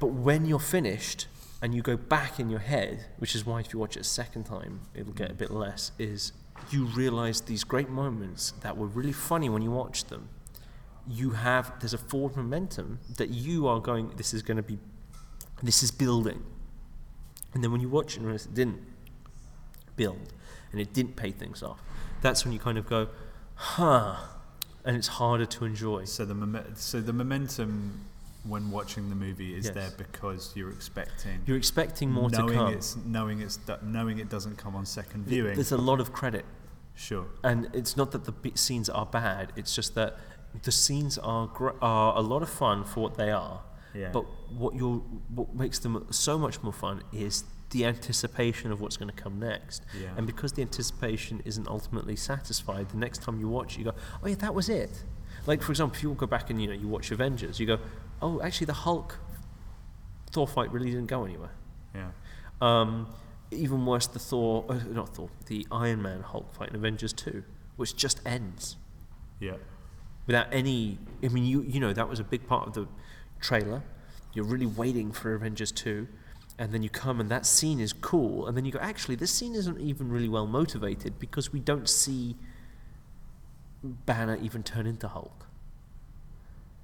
but when you're finished and you go back in your head, which is why if you watch it a second time, it'll get a bit less. Is you realize these great moments that were really funny when you watched them. You have there's a forward momentum that you are going. This is going to be. This is building, and then when you watch it and realize it didn't build and it didn't pay things off, that's when you kind of go, huh, and it's harder to enjoy. So the momen- so the momentum when watching the movie is Yes. there because you're expecting You're expecting more to come. it's knowing it's do- knowing it doesn't come on second viewing. There's a lot of credit, Sure. and it's not that the b- scenes are bad. It's just that the scenes are gr- are a lot of fun for what they are. Yeah. But what you what makes them so much more fun is the anticipation of what's going to come next. Yeah. And because the anticipation isn't ultimately satisfied, the next time you watch, it, you go, "Oh yeah, that was it." Like for example, if you go back and you know you watch Avengers, you go, "Oh, actually, the Hulk Thor fight really didn't go anywhere." Yeah. Um, even worse, the Thor, uh, not Thor, the Iron Man Hulk fight in Avengers 2, which just ends Yeah. without any. I mean, you you know that was a big part of the trailer. You're really waiting for Avengers 2, and then you come and that scene is cool, and then you go, actually, this scene isn't even really well motivated because we don't see Banner even turn into Hulk.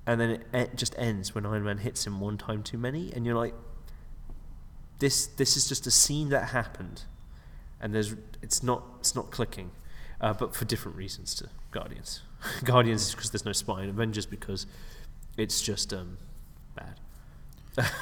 And then it, just ends when Iron Man hits him one time too many, and you're like, this this is just a scene that happened, and there's it's not it's not clicking, uh, but for different reasons to Guardians. Guardians is because there's no spy, and Avengers because it's just um.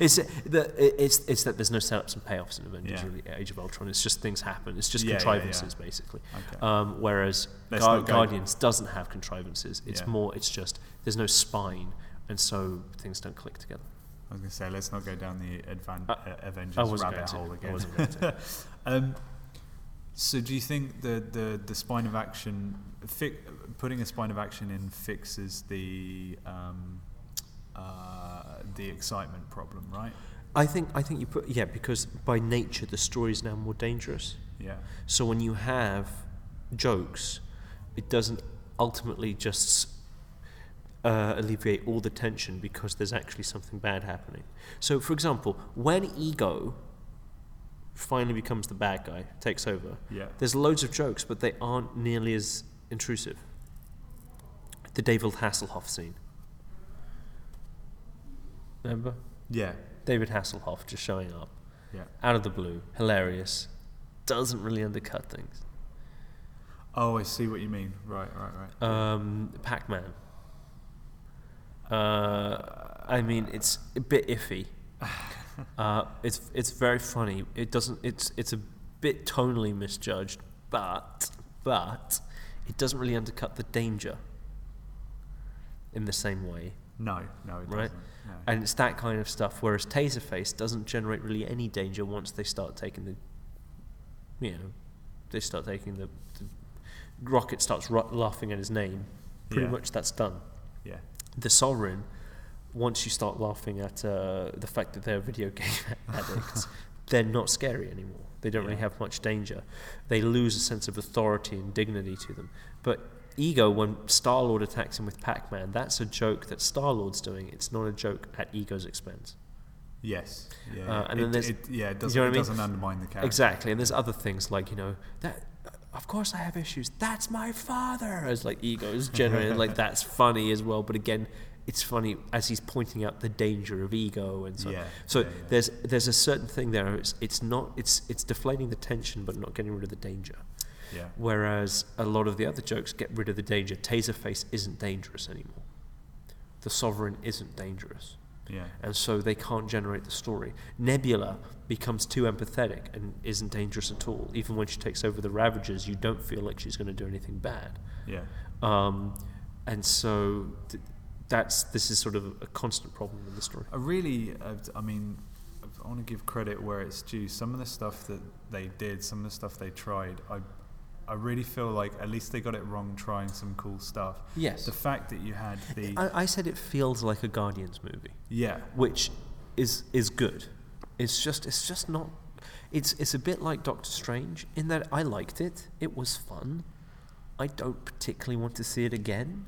It's the it's it's that there's no setups and payoffs in Avengers Yeah. really Age of Ultron. It's just things happen. It's just Yeah, contrivances yeah. basically. Okay. Um, whereas Let's Guar- not go- Guardians doesn't have contrivances. It's more. It's just there's no spine, and so things don't click together. I was going to say, let's not go down the advan- Uh, uh, Avengers rabbit hole again. I wasn't going to. Um, so, do you think the, the, the spine of action, fi- putting a spine of action in fixes the um, uh, the excitement problem, right? I think I think you put yeah because by nature the story is now more dangerous. Yeah, So when you have jokes, it doesn't ultimately just uh, alleviate all the tension because there's actually something bad happening. So, for example, when Ego finally becomes the bad guy, takes over, yeah, there's loads of jokes, but they aren't nearly as intrusive. The David Hasselhoff scene. Remember? yeah, David Hasselhoff just showing up yeah. out of the blue, hilarious, doesn't really undercut things. Oh, I see what you mean. Right, right, right. Um, Pac Man. Uh, I mean, it's a bit iffy. Uh, it's it's very funny. It doesn't. It's it's a bit tonally misjudged, but but it doesn't really undercut the danger in the same way. No, no, it Right. doesn't. No. And it's that kind of stuff. Whereas Taserface doesn't generate really any danger once they start taking the, you know, they start taking the, the Rocket starts ru- laughing at his name. Pretty Yeah. much that's done. yeah, The Sovereign, once you start laughing at uh, the fact that they're video game addicts, they're not scary anymore. They don't really have much danger. They lose a sense of authority and dignity to them. But Ego, when Star Lord attacks him with Pac Man, that's a joke that Star Lord's doing. It's not a joke at Ego's expense. yes, yeah. Uh, and then there's- it, yeah, it doesn't, know it doesn't undermine the character. Exactly, and there's other things like you know that. Of course, I have issues. That's my father. As like egos generated, like that's funny as well. But again, it's funny as he's pointing out the danger of ego and so. Yeah, So yeah, yeah. there's there's a certain thing there. It's it's not it's it's deflating the tension, but not getting rid of the danger. Yeah, Whereas a lot of the other jokes get rid of the danger. Taserface isn't dangerous anymore. The Sovereign isn't dangerous yeah, and so they can't generate the story. Nebula becomes too empathetic and isn't dangerous at all. Even when she takes over the Ravagers, you don't feel like she's going to do anything bad. yeah. Um, and so th- that's this is sort of a constant problem in the story. I really, uh, I mean, I want to give credit where it's due. Some of the stuff that they did, some of the stuff they tried, I, I really feel like at least they got it wrong trying some cool stuff. Yes, The fact that you had the I, I said it feels like a Guardians movie, yeah, which is is good. It's just it's just not. It's it's a bit like Doctor Strange in that I liked it. It was fun. I don't particularly want to see it again,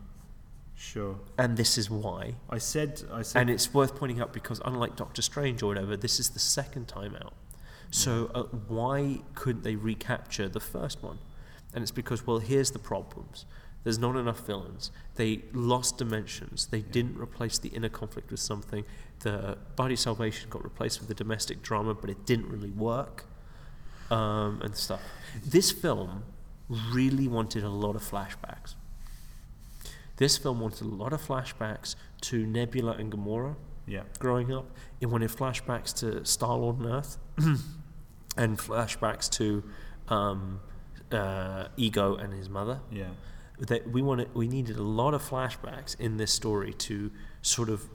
sure. and this is why. I said, I said, And it's worth pointing out because, unlike Doctor Strange or whatever, this is the second time out. So, uh, why couldn't they recapture the first one? And it's because, well, here's the problems. There's not enough villains. They lost dimensions. They didn't replace the inner conflict with something. The body salvation got replaced with the domestic drama, but it didn't really work. Um, and stuff. This film really wanted a lot of flashbacks. This film wanted a lot of flashbacks to Nebula and Gamora yeah, growing up. It wanted flashbacks to Star Lord and Earth, and flashbacks to um, uh, Ego and his mother. yeah, That we wanted, we needed a lot of flashbacks in this story to sort of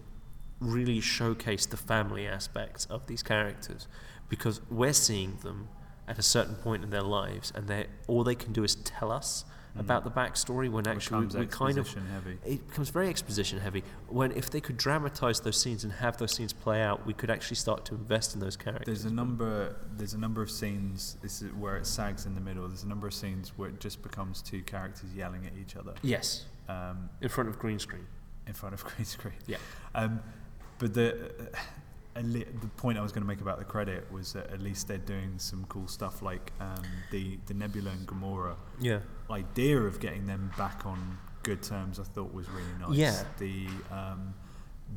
really showcase the family aspects of these characters, because we're seeing them at a certain point in their lives, and they all they can do is tell us Mm. about the backstory when actually we, we kind of heavy. it becomes very exposition heavy. When if they could dramatize those scenes and have those scenes play out, we could actually start to invest in those characters. There's a number. There's a number of scenes. This is where it sags in the middle. There's a number of scenes where it just becomes two characters yelling at each other yes, um, in front of green screen. in front of green screen. Yeah. Um, but the uh, li- the point I was going to make about the credit was that at least they're doing some cool stuff, like um, the the Nebula and Gamora Yeah, idea of getting them back on good terms. I thought was really nice. Yeah. The um,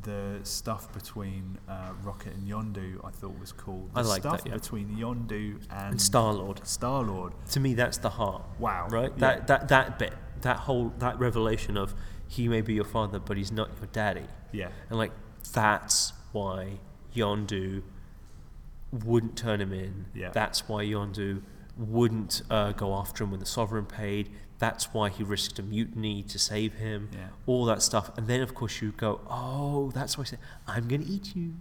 the stuff between uh, Rocket and Yondu I thought was cool. The I like stuff that, yeah. between Yondu and, and Star Lord. Star Lord. To me, that's the heart, Wow. right? Yeah. That that that bit, that whole that revelation of he may be your father, but he's not your daddy, yeah. and like that's why Yondu wouldn't turn him in. Yeah. That's why Yondu wouldn't uh, go after him when the Sovereign paid. That's why he risked a mutiny to save him. Yeah. All that stuff. And then, of course, you go, oh, that's why I said, I'm going to eat you.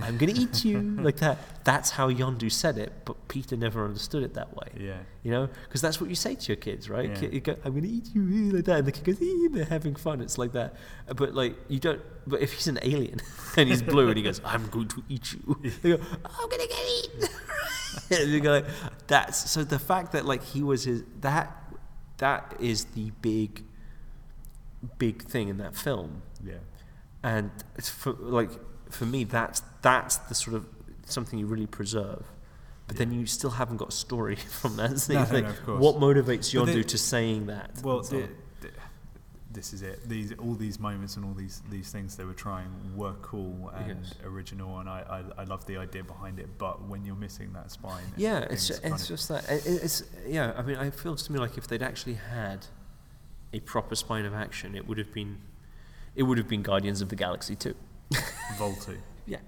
I'm going to eat you. like that. That's how Yondu said it, but Peter never understood it that way. Yeah. You know, because that's what you say to your kids, right? Yeah. You go, I'm going to eat you like that, and the kid goes, "Eh," they're having fun. It's like that, but like you don't. But if he's an alien and he's blue and he goes, I'm going to eat you, they go, I'm going to get eaten. and you go, like, that's so the fact that like he was his that that is the big big thing in that film Yeah. and it's for like for me that's that's the sort of something you really preserve but then you still haven't got a story from that scene. No, no, Like, no, of course. what motivates Yondu to saying that Well, So- the, the, this is it. These all these moments and all these these things they were trying were cool and Yes. original, and I, I I love the idea behind it. But when you're missing that spine, yeah it's, things ju- it's just that it- it's yeah i mean it feels to me like if they'd actually had a proper spine of action it would have been it would have been guardians of the galaxy too Vol two, yeah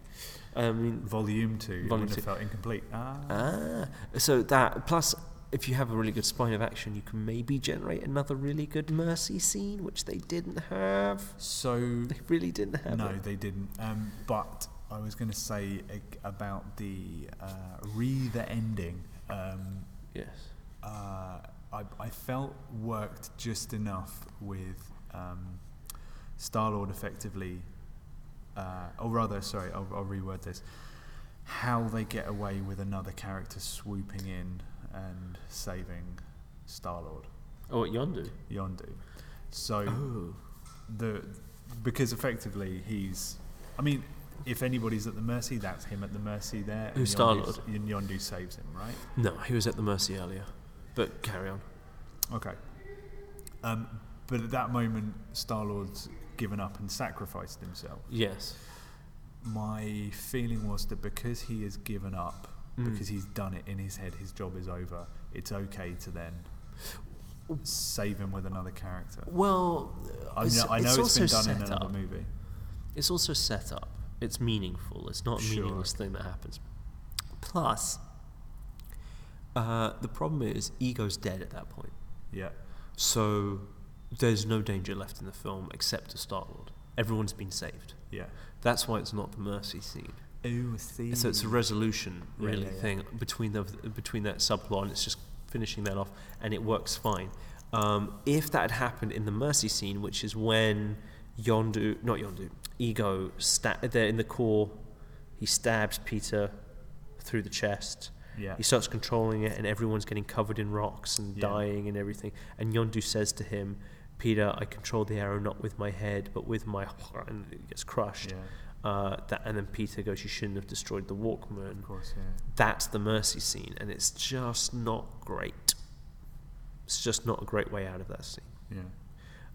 i mean volume two, it Volume wouldn't two. have felt incomplete. Ah, Ah, so that plus, if you have a really good spine of action, you can maybe generate another really good mercy scene, which they didn't have. so They really didn't have. no, it. they didn't. Um, but I was going to say about the uh, re the ending. Um, Yes. uh, I, I felt worked just enough with um, Star Lord effectively, uh, or rather, sorry, I'll, I'll reword this. How they get away with another character swooping in and saving Star Lord, Oh, Yondu? Yondu. So Oh. the because effectively he's, I mean, if anybody's at the mercy, that's him at the mercy there. Who's Star-Lord? And Yondu saves him, right? No, he was at the Mercy earlier. But carry on. Okay. Um, but at that moment, Star Lord's given up and sacrificed himself. Yes. My feeling was that because he has given up, Mm. because he's done it in his head, his job is over, it's okay to then save him with another character. Well, I know, I know it's it's been done in another up. movie. It's also set up. It's meaningful. It's not a Sure. meaningless thing that happens. Plus, uh, the problem is Ego's dead at that point. Yeah. So there's no danger left in the film except to Star Lord. Everyone's been saved. Yeah. That's why it's not the mercy scene. Ooh, see. So it's a resolution really yeah, yeah. thing between the between that subplot and it's just finishing that off and it works fine. Um, if that had happened in the mercy scene, which is when Yondu, not Yondu, Ego, sta- they're in the core, he stabs Peter through the chest. Yeah. He starts controlling it, and everyone's getting covered in rocks and Yeah. dying and everything. And Yondu says to him, "Peter, I control the arrow not with my head, but with my heart," and it gets crushed. Yeah. Uh, that, and then Peter goes, "You shouldn't have destroyed the Walkman." Of course, yeah. That's the mercy scene, and it's just not great. It's just not a great way out of that scene. Yeah.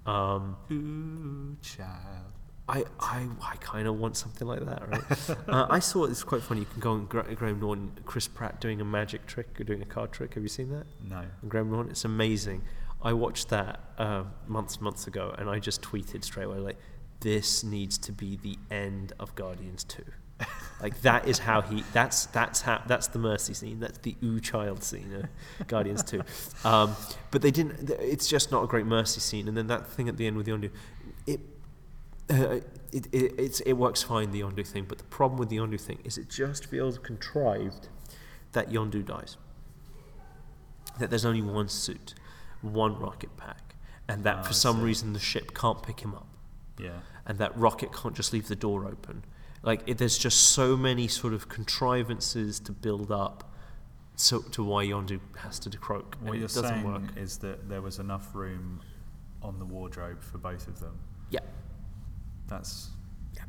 Um, Ooh, child. I, I, I kind of want something like that, right? uh, I saw it's quite funny. You can go on Gra- Graham Norton, Chris Pratt doing a magic trick or doing a card trick. Have you seen that? No. on Graham Norton. It's amazing. I watched that uh, months, months ago, and I just tweeted straight away like, "This needs to be the end of Guardians 2. like that is how he. That's that's how that's the mercy scene. That's the ooh child scene of Guardians 2. Um, but they didn't. It's just not a great mercy scene. And then that thing at the end with Yondu, it. Uh, it, it, it's, it works fine, the Yondu thing, but the problem with the Yondu thing is it just feels contrived that Yondu dies that there's only one suit, one rocket pack, and that Ah, for some reason the ship can't pick him up, Yeah. and that rocket can't just leave the door open. Like it, there's just so many sort of contrivances to build up, so to why Yondu has to decroak, What it you're doesn't saying work. is that there was enough room on the wardrobe for both of them. Yeah, That's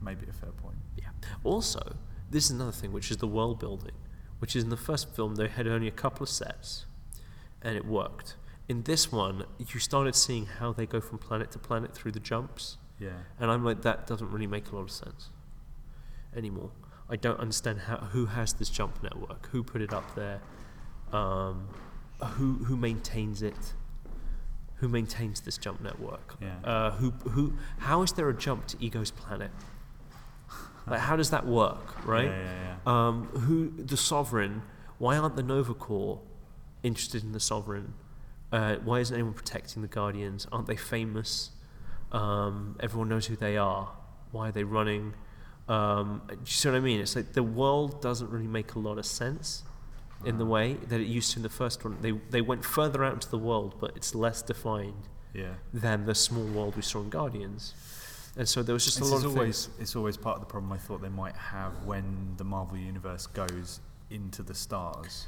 maybe a fair point. yeah. Also, this is another thing, which is the world building, which is in the first film they had only a couple of sets, and it worked. In this one, you started seeing how they go from planet to planet through the jumps. Yeah. And I'm like, that doesn't really make a lot of sense anymore. I don't understand how who has this jump network, who put it up there, um, who who maintains it, who maintains this jump network. Yeah. Uh, who who? How is there a jump to Ego's planet? Like, how does that work, right? Yeah, yeah, yeah. Um, who the sovereign? Why aren't the Nova Corps interested in the sovereign? Uh, why isn't anyone protecting the Guardians? Aren't they famous? Um, everyone knows who they are. Why are they running? Um, do you see what I mean? It's like the world doesn't really make a lot of sense in the way that it used to in the first one. They they went further out into the world, but it's less defined yeah. than the small world we saw in Guardians. And so there was just This a lot of always things. it's always part of the problem I thought they might have when the Marvel universe goes into the stars.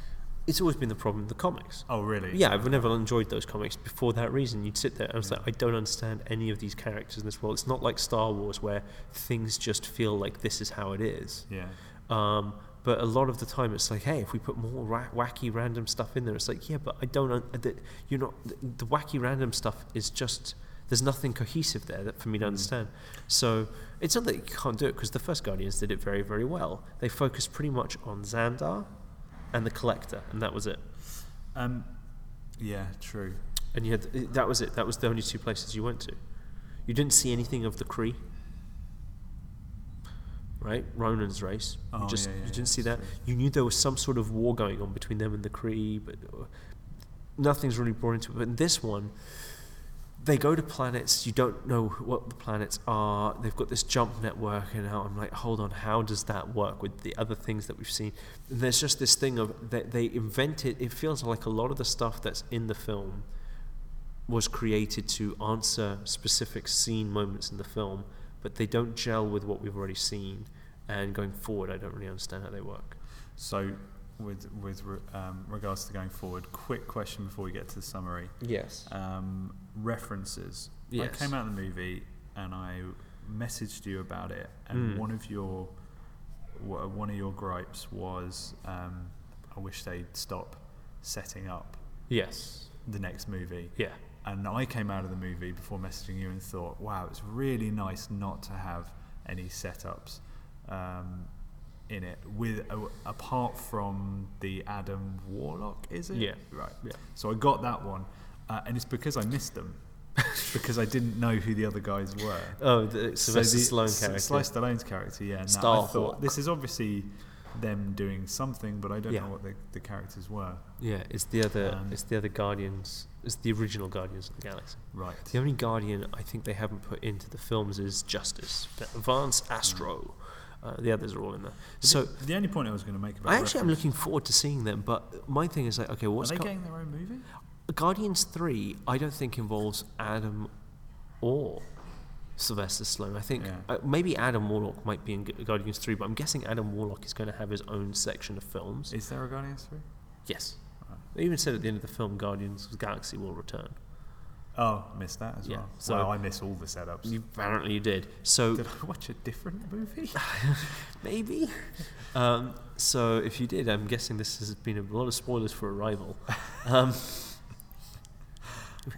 It's always been the problem in the comics. Oh, really? Yeah, I've never enjoyed those comics before that reason. You'd sit there and I was Yeah. like, I don't understand any of these characters in this world. It's not like Star Wars where things just feel like this is how it is. Yeah. Um, but a lot of the time, it's like, hey, if we put more ra- wacky random stuff in there, it's like, yeah, but I don't. Un- that you're not. The, the wacky random stuff is just. There's nothing cohesive there that for me to Mm. understand. So it's not that you can't do it because the first Guardians did it very, very well. They focused pretty much on Xandar and the Collector, and that was it. Um, yeah, true. And you had that was it. That was the only two places you went to. You didn't see anything of the Kree, right? Ronan's race. You Oh, just yeah, yeah, you didn't see that. true. You knew there was some sort of war going on between them and the Kree, but uh, nothing's really brought into it. But in this one, they go to planets. You don't know what the planets are. They've got this jump network, and now I'm like, hold on, how does that work with the other things that we've seen? And there's just this thing of that they invented. It feels like a lot of the stuff that's in the film was created to answer specific scene moments in the film, but they don't gel with what we've already seen. And going forward, I don't really understand how they work. So, with with re- um, regards to going forward, quick question before we get to the summary. Yes. Um, references. Yes. I came out of the movie and I messaged you about it, and Mm. one of your one of your gripes was, um, I wish they'd stop setting up Yes. the next movie. Yeah. And I came out of the movie before messaging you and thought, wow, it's really nice not to have any setups um, in it, with uh, apart from the Adam Warlock, is it? Yeah. Right. Yeah. So I got that one, uh, and it's because I missed them, because I didn't know who the other guys were. Oh, the Sylvester the- Stallone character. Sylvester Stallone's character, yeah. And that- I thought this is obviously them doing something, but I don't Yeah. know what the, the characters were. Yeah, it's the other. Um, it's the other Guardians. It's the original Guardians of the Galaxy. Right. The only Guardian I think they haven't put into the films is Justice, the Advanced Astro. Uh, the others are all in there. So the, the only point I was going to make about I actually am looking forward to seeing them. But my thing is like, okay, what's Are they Gu- getting their own movie? Guardians three? I don't think involves Adam or Sylvester Stallone. I think Yeah. uh, maybe Adam Warlock might be in Guardians three, but I'm guessing Adam Warlock is going to have his own section of films. Is there a Guardians 3? yes. Right. They even said at the end of the film, Guardians of the Galaxy will return. Oh, missed that as Yeah, well. so- well, I miss all the setups. You, apparently you did. So Did I watch a different movie? maybe. Um, so if you did, I'm guessing this has been a lot of spoilers for Arrival. Um,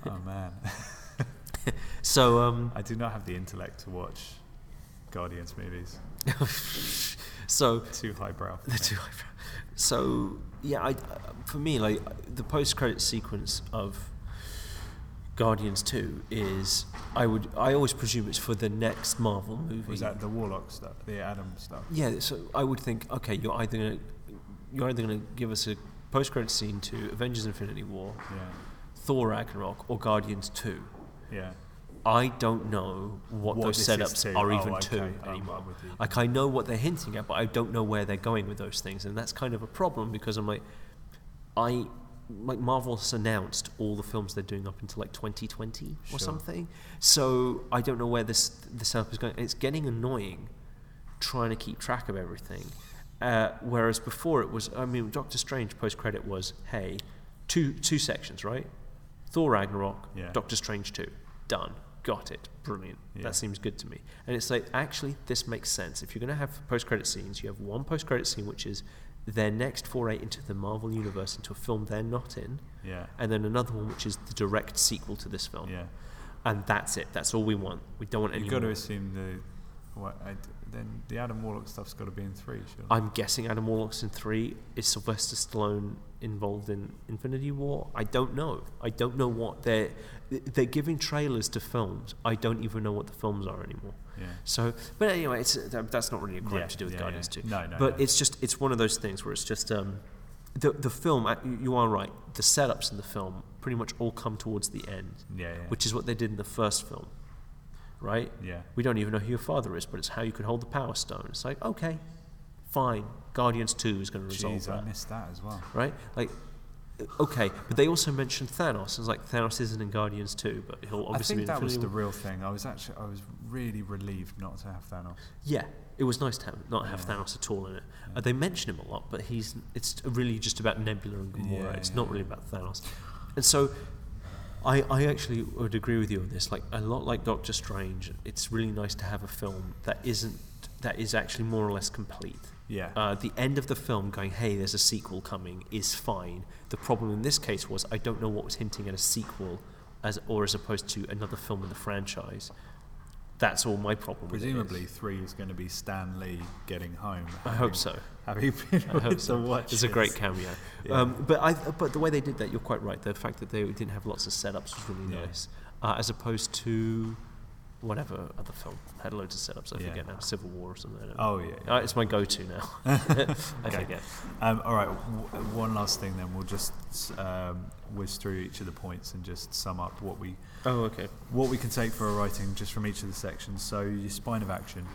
oh man, so um, I do not have the intellect to watch Guardians movies. so Too highbrow. For two eyebrow. So yeah, I, for me, like the post-credit sequence of Guardians Two is, I would, I always presume it's for the next Marvel movie. Was that the Warlock stuff, the Adam stuff? Yeah, so I would think, okay, you're either gonna, you're either gonna give us a post-credit scene to Avengers: Infinity War, Yeah, Thor: Ragnarok, or Guardians Two. yeah. I don't know what, What those setups are Oh, even okay. to anymore. Like I know what they're hinting at, but I don't know where they're going with those things, and that's kind of a problem because I'm like, I like Marvel's announced all the films they're doing up until like 2020 or Sure. something, so I don't know where this the setup is going. It's getting annoying trying to keep track of everything. Uh, whereas before it was, I mean, Doctor Strange post credit was, hey, two two sections, right? Thor Ragnarok, Yeah. Doctor Strange two, done, got it, brilliant. Yeah. That seems good to me. And it's like, actually, this makes sense. If you're going to have post credit scenes, you have one post credit scene which is their next foray into the Marvel universe, into a film they're not in, Yeah, and then another one which is the direct sequel to this film. yeah. And that's it. That's all we want. We don't want any You've got to assume the what I then the Adam Warlock stuff's got to be in three. Sure. I'm guessing Adam Warlock's in three. Is Sylvester Stallone involved in Infinity War? I don't know. I don't know what they're they're giving trailers to films. I don't even know what the films are anymore. yeah. So, but anyway, it's that's not really a gripe Yeah, to do with yeah, Guardians yeah. Two. No, no. but no. it's just it's one of those things where it's just um, the the film. uh, you- You are right. The setups in the film pretty much all come towards the end, yeah, yeah. which is what they did in the first film, right? yeah. We don't even know who your father is, but it's how you can hold the Power Stone. It's like okay, fine. Guardians Two is going to resolve Jeez, I missed that as well. right? Like. uh, Okay, but they also mentioned Thanos. It's like Thanos isn't in Guardians 2, but he'll I obviously think be in that was the real thing. I was actually, I was really relieved not to have Thanos. Yeah, it was nice to have, not have Yeah. Thanos at all in it. Yeah. Uh, they mention him a lot, but he's it's really just about Nebula and Gamora. Yeah, it's not really about Thanos. And so, I I actually would agree with you on this. Like a lot like Doctor Strange, it's really nice to have a film that isn't that is actually more or less complete. Yeah. Uh, the end of the film going, hey, there's a sequel coming, is fine. The problem in this case was I don't know what was hinting at a sequel, as or as opposed to another film in the franchise. That's all my problem. with it is. Presumably, three is going to be Stan Lee getting home. I hope so. Having been I with so. the Watchers. It's a great cameo. Yeah. Um, but I, but the way they did that, you're quite right. The fact that they didn't have lots of setups was really Yeah. nice, uh, as opposed to whatever other film had loads of setups. I Yeah. forget now, Civil War or something. Oh yeah. yeah. Uh, it's my go-to now. I Okay. forget. Um, all right. W- one last thing, then we'll just um, whiz through each of the points and just sum up what we Oh, okay. what we can take for a writing just from each of the sections. So your spine of action.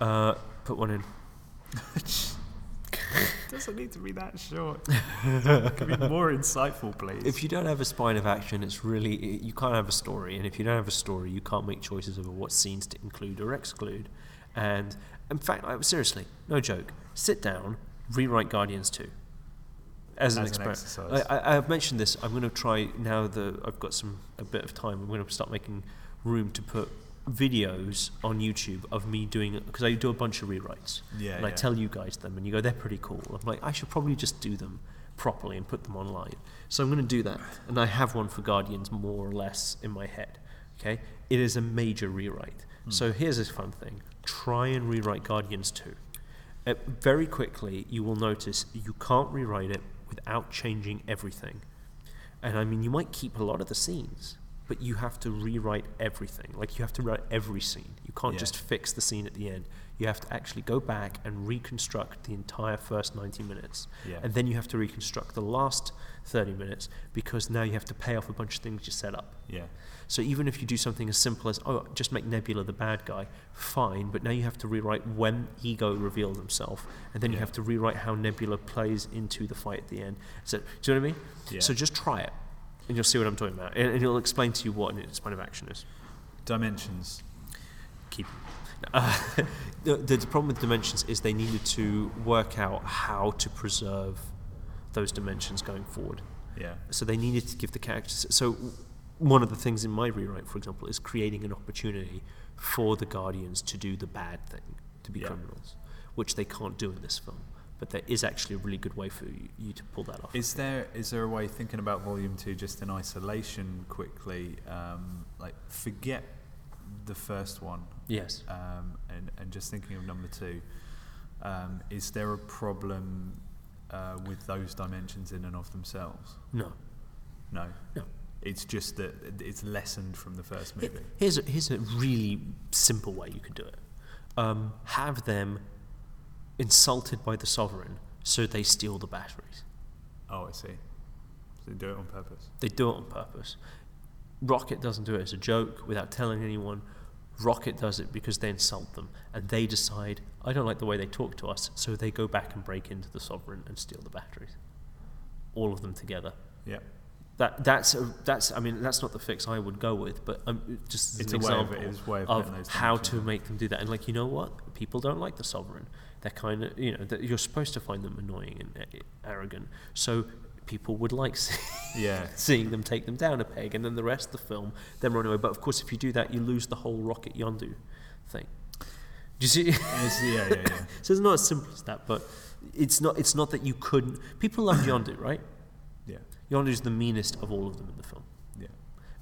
Uh, put one in. It doesn't need to be that short. It Can be more insightful, please. If you don't have a spine of action, it's really you can't have a story, and if you don't have a story, you can't make choices over what scenes to include or exclude. And in fact, I, seriously, no joke. Sit down, rewrite Guardians two. As an As an experiment, exercise. I, I, I've mentioned this. I'm going to try now that I've got some a bit of time. I'm going to start making room to put videos on YouTube of me doing because I do a bunch of rewrites yeah, and I tell you guys them, and you go, they're pretty cool. I'm like, I should probably just do them properly and put them online. So I'm going to do that, and I have one for Guardians more or less in my head. Okay, it is a major rewrite. Hmm. So here's this fun thing: try and rewrite Guardians 2. Uh, very quickly, you will notice you can't rewrite it without changing everything. And I mean, you might keep a lot of the scenes, but you have to rewrite everything. Like you have to write every scene. You can't Yeah. just fix the scene at the end. You have to actually go back and reconstruct the entire first 90 minutes. Yeah. And then you have to reconstruct the last 30 minutes because now you have to pay off a bunch of things you set up. yeah. So even if you do something as simple as, oh, just make Nebula the bad guy, fine, but now you have to rewrite when Ego reveals himself, and then you have to rewrite how Nebula plays into the fight at the end. So, do you know what I mean? Yeah. So just try it, and you'll see what I'm talking about, and, and it'll explain to you what an spine of action is. Dimensions. Keep. Uh, the, the problem with dimensions is they needed to work out how to preserve those dimensions going forward. Yeah. So they needed to give the characters. So one of the things in my rewrite, for example, is creating an opportunity for the Guardians to do the bad thing, to be Yeah. criminals, which they can't do in this film. But there is actually a really good way for you, you to pull that off. Is there is there a way thinking about volume two just in isolation quickly? Um, like forget the first one yes. um, and and just thinking of number two. Um, is there a problem uh, with those dimensions in and of themselves? No. No. No. It's just that it's lessened from the first movie. Here's a, here's a really simple way you could do it. Um, have them insulted by the sovereign, so they steal the batteries. Oh, I see. So they do it on purpose. They do it on purpose. Rocket doesn't do it as a joke without telling anyone. Rocket does it because they insult them and they decide, I don't like the way they talk to us, so they go back and break into the Sovereign and steal the batteries. All of them together. Yeah. That, that's, a, that's, I mean, that's not the fix I would go with, but um, just as It's an a way of example it. Way of, of how to make them do that. And like, you know what? People don't like the sovereign. They're kind of, you know, that you're supposed to find them annoying and uh, arrogant. So people would like see, Yeah. seeing them take them down a peg, and then the rest of the film then run away. But of course, if you do that, you lose the whole Rocket Yondu thing. Do you see? It's- yeah, yeah, yeah. so it's not as simple as that, but it's not. It's not that you couldn't. People love Yondu, right? Yeah. Yondu's the meanest of all of them in the film. Yeah.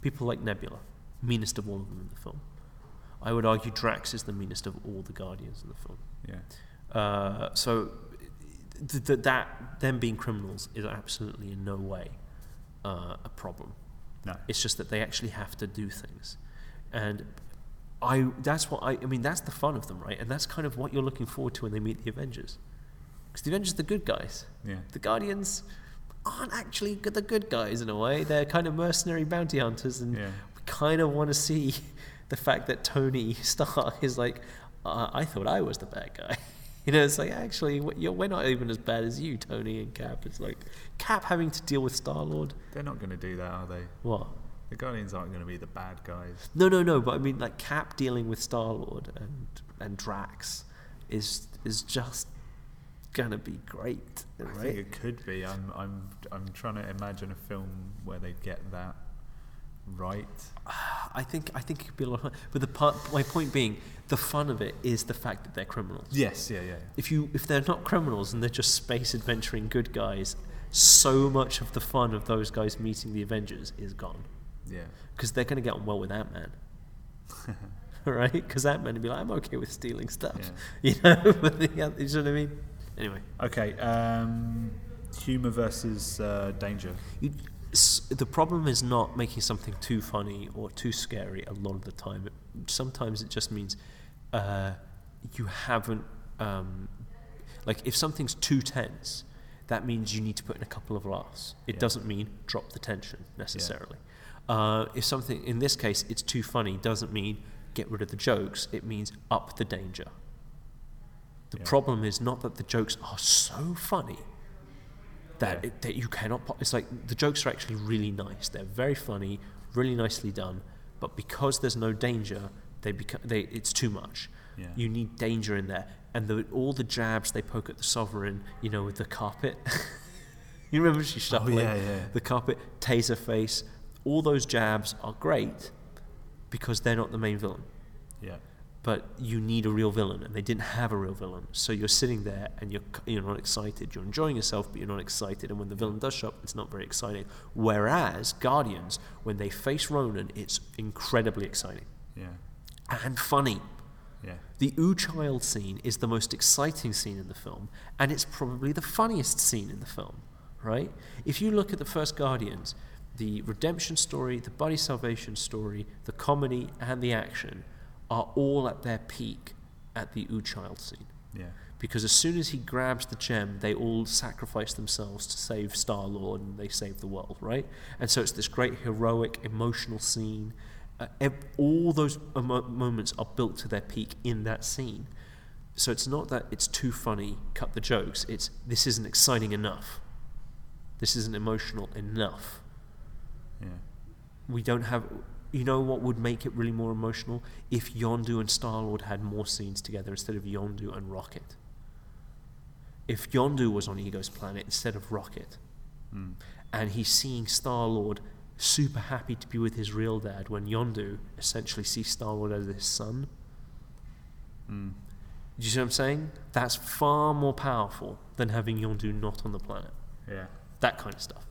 People like Nebula, meanest of all of them in the film. I would argue Drax is the meanest of all the Guardians in the film. Yeah. Uh, so th- th- that them being criminals is absolutely in no way uh, a problem. No. It's just that they actually have to do things, and I that's what I I mean that's the fun of them, right? And that's kind of what you're looking forward to when they meet the Avengers, because the Avengers are the good guys. Yeah. The Guardians aren't actually good, the good guys in a way. They're kind of mercenary bounty hunters, and Yeah. we kind of want to see the fact that Tony Stark is like, uh, I thought I was the bad guy. You know, it's like actually we're not even as bad as you, Tony and Cap. It's like Cap having to deal with Star Lord. They're not going to do that, are they? What? The Guardians aren't going to be the bad guys. No, no, no. But I mean, like Cap dealing with Star Lord and and Drax is is just gonna be great, I think it could be. I'm, I'm, I'm trying to imagine a film where they get that right. I think I think it could be a lot of fun. But the part, my point being, the fun of it is the fact that they're criminals. Yes, yeah, yeah. If you if they're not criminals and they're just space adventuring good guys, so much of the fun of those guys meeting the Avengers is gone Yeah. because they're gonna get on well with Ant Man. right? Because Ant Man would be like, I'm okay with stealing stuff, you know. but the, oth- you know what I mean? Anyway, Okay, um, humor versus uh, danger. you, the problem is not making something too funny or too scary. A lot of the time, it, sometimes it just means uh, you haven't. Um, like if something's too tense, that means you need to put in a couple of laughs. It Yeah. doesn't mean drop the tension necessarily. Uh, if something, in this case, it's too funny, doesn't mean get rid of the jokes. It means up the danger. The Yeah. problem is not that the jokes are so funny that it, that you cannot. po- It's like the jokes are actually really nice. They're very funny, really nicely done. But because there's no danger, they become they. It's too much. Yeah. You need danger in there, and the, all the jabs they poke at the sovereign, you know, with the carpet. you remember she oh, shuffling Oh, yeah, yeah. the carpet, Taserface. All those jabs are great because they're not the main villain Yeah. But you need a real villain, and they didn't have a real villain. So you're sitting there and you're you're not excited. You're enjoying yourself, but you're not excited. And when the villain does show up, it's not very exciting. Whereas Guardians, when they face Ronan, it's incredibly exciting Yeah. and funny. Yeah. The Ooh Child scene is the most exciting scene in the film, and it's probably the funniest scene in the film, right? If you look at the first Guardians, the redemption story, the buddy salvation story, the comedy, and the action are all at their peak at the Ooh Child scene. Yeah. Because as soon as he grabs the gem, they all sacrifice themselves to save Star Lord and they save the world, right? And so it's this great heroic, emotional scene. Uh, ev- all those emo- moments are built to their peak in that scene. So it's not that it's too funny, cut the jokes. It's this isn't exciting enough. This isn't emotional enough. Yeah. We don't have. You know what would make it really more emotional? If Yondu and Star Lord had more scenes together instead of Yondu and Rocket. If Yondu was on Ego's planet instead of Rocket, Mm. and he's seeing Star Lord super happy to be with his real dad when Yondu essentially sees Star Lord as his son. Mm. Do you see what I'm saying? That's far more powerful than having Yondu not on the planet. Yeah. That kind of stuff.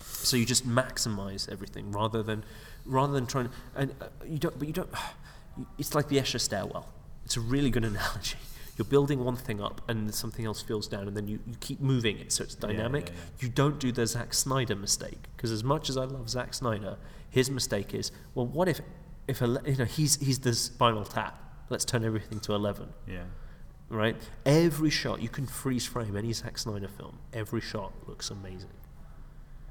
So you just maximize everything rather than rather than trying and uh, you don't but you don't it's like the Escher stairwell. It's a really good analogy. You're building one thing up and something else falls down and then you, you keep moving it so it's Yeah, dynamic. yeah, yeah. You don't do the Zack Snyder mistake because as much as I love Zack Snyder, his mistake is well what if if ele- you know he's he's the spinal tap. Let's turn everything to 11 Yeah. right? Every shot, you can freeze frame any Zack Snyder film. Every shot looks amazing.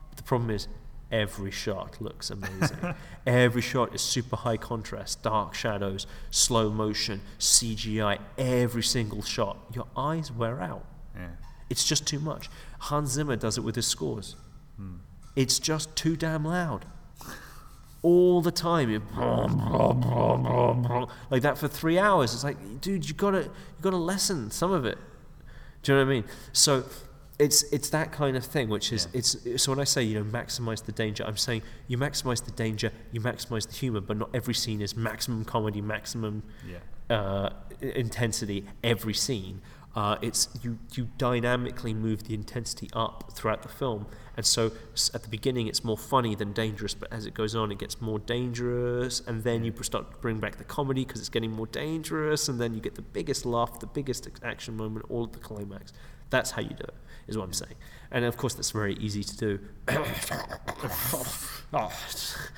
But the problem is, every shot looks amazing. every shot is super high contrast, dark shadows, slow motion, CGI. Every single shot, your eyes wear out. Yeah. It's just too much. Hans Zimmer does it with his scores. Mm. It's just too damn loud. All the time, you like that for three hours. It's like, dude, you gotta, you gotta lessen some of it. Do you know what I mean? So, it's it's that kind of thing, which is Yeah. it's. So when I say you know maximize the danger, I'm saying you maximize the danger, you maximize the humor, but not every scene is maximum comedy, maximum Yeah. uh, intensity every scene. Uh, it's you you dynamically move the intensity up throughout the film, and so at the beginning it's more funny than dangerous, but as it goes on it gets more dangerous, and then you start to bring back the comedy because it's getting more dangerous, and then you get the biggest laugh, the biggest action moment, all at the climax. That's how you do it, is what I'm saying, and of course that's very easy to do. Oh,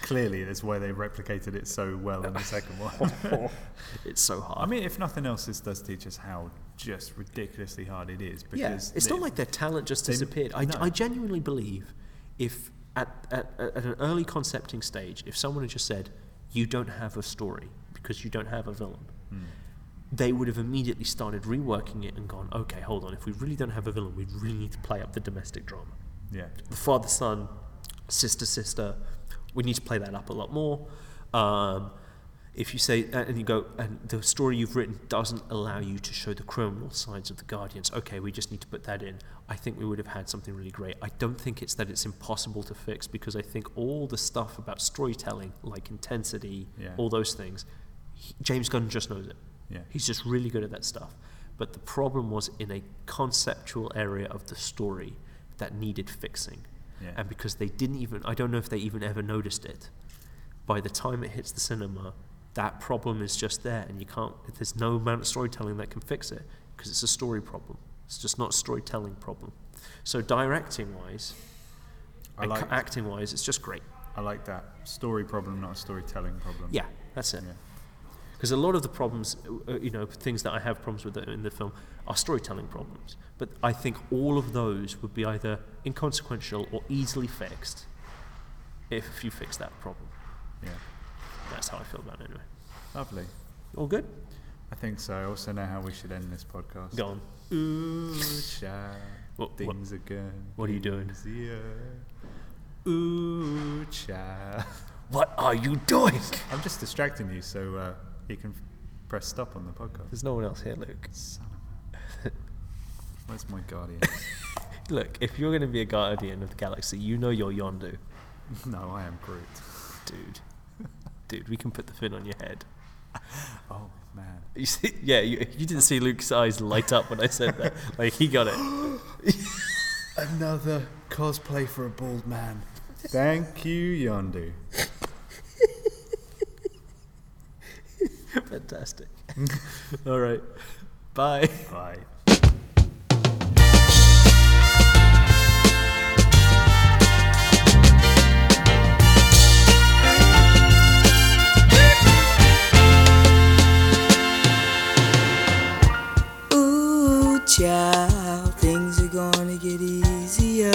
Clearly, that's why they replicated it so well in the second one. it's so hard. I mean, if nothing else, this does teach us how just ridiculously hard it is. Because yeah, it's they- not like their talent just they- disappeared. I, no. I genuinely believe if at, at, at an early concepting stage, if someone had just said, you don't have a story because you don't have a villain, Hmm. They would have immediately started reworking it and gone, okay, hold on, if we really don't have a villain, we really need to play up the domestic drama. Yeah. The father son, sister sister, we need to play that up a lot more. Um, if you say, and you go, and the story you've written doesn't allow you to show the criminal sides of the Guardians, okay, we just need to put that in. I think we would have had something really great. I don't think it's that it's impossible to fix because I think all the stuff about storytelling, like intensity, Yeah. all those things, James Gunn just knows it. Yeah. He's just really good at that stuff. But the problem was in a conceptual area of the story that needed fixing. Yeah. And because they didn't even, I don't know if they even ever noticed it, by the time it hits the cinema, that problem is just there and you can't, there's no amount of storytelling that can fix it because it's a story problem. It's just not a storytelling problem. So directing wise, I and like, acting wise, it's just great. I like that. Story problem, not a storytelling problem. Yeah, that's it. Yeah. Because a lot of the problems, uh, you know, things that I have problems with in the film are storytelling problems. But I think all of those would be either inconsequential or easily fixed if you fix that problem. Yeah. That's how I feel about it anyway. Lovely. All good? I think so. I also know how we should end this podcast. Go on. Ooh, child, What- what- things are going. what are you doing? Ooh, child. What are you doing? I'm just distracting you so uh, you can f- press stop on the podcast. There's no one else here, Luke. Son of a- Where's my guardian? Look, if you're going to be a guardian of the galaxy, you know you're Yondu. no, I am Groot. Dude. Dude, we can put the fin on your head. Oh man. You see, yeah, you, you didn't see Luke's eyes light up when I said that. Like, he got it. Another cosplay for a bald man. Thank you, Yondu. Fantastic. All right. Bye. Bye. Ooh, child, things are gonna get easier.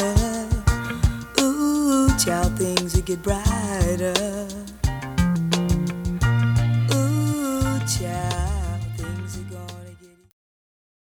Ooh, child, things will get brighter.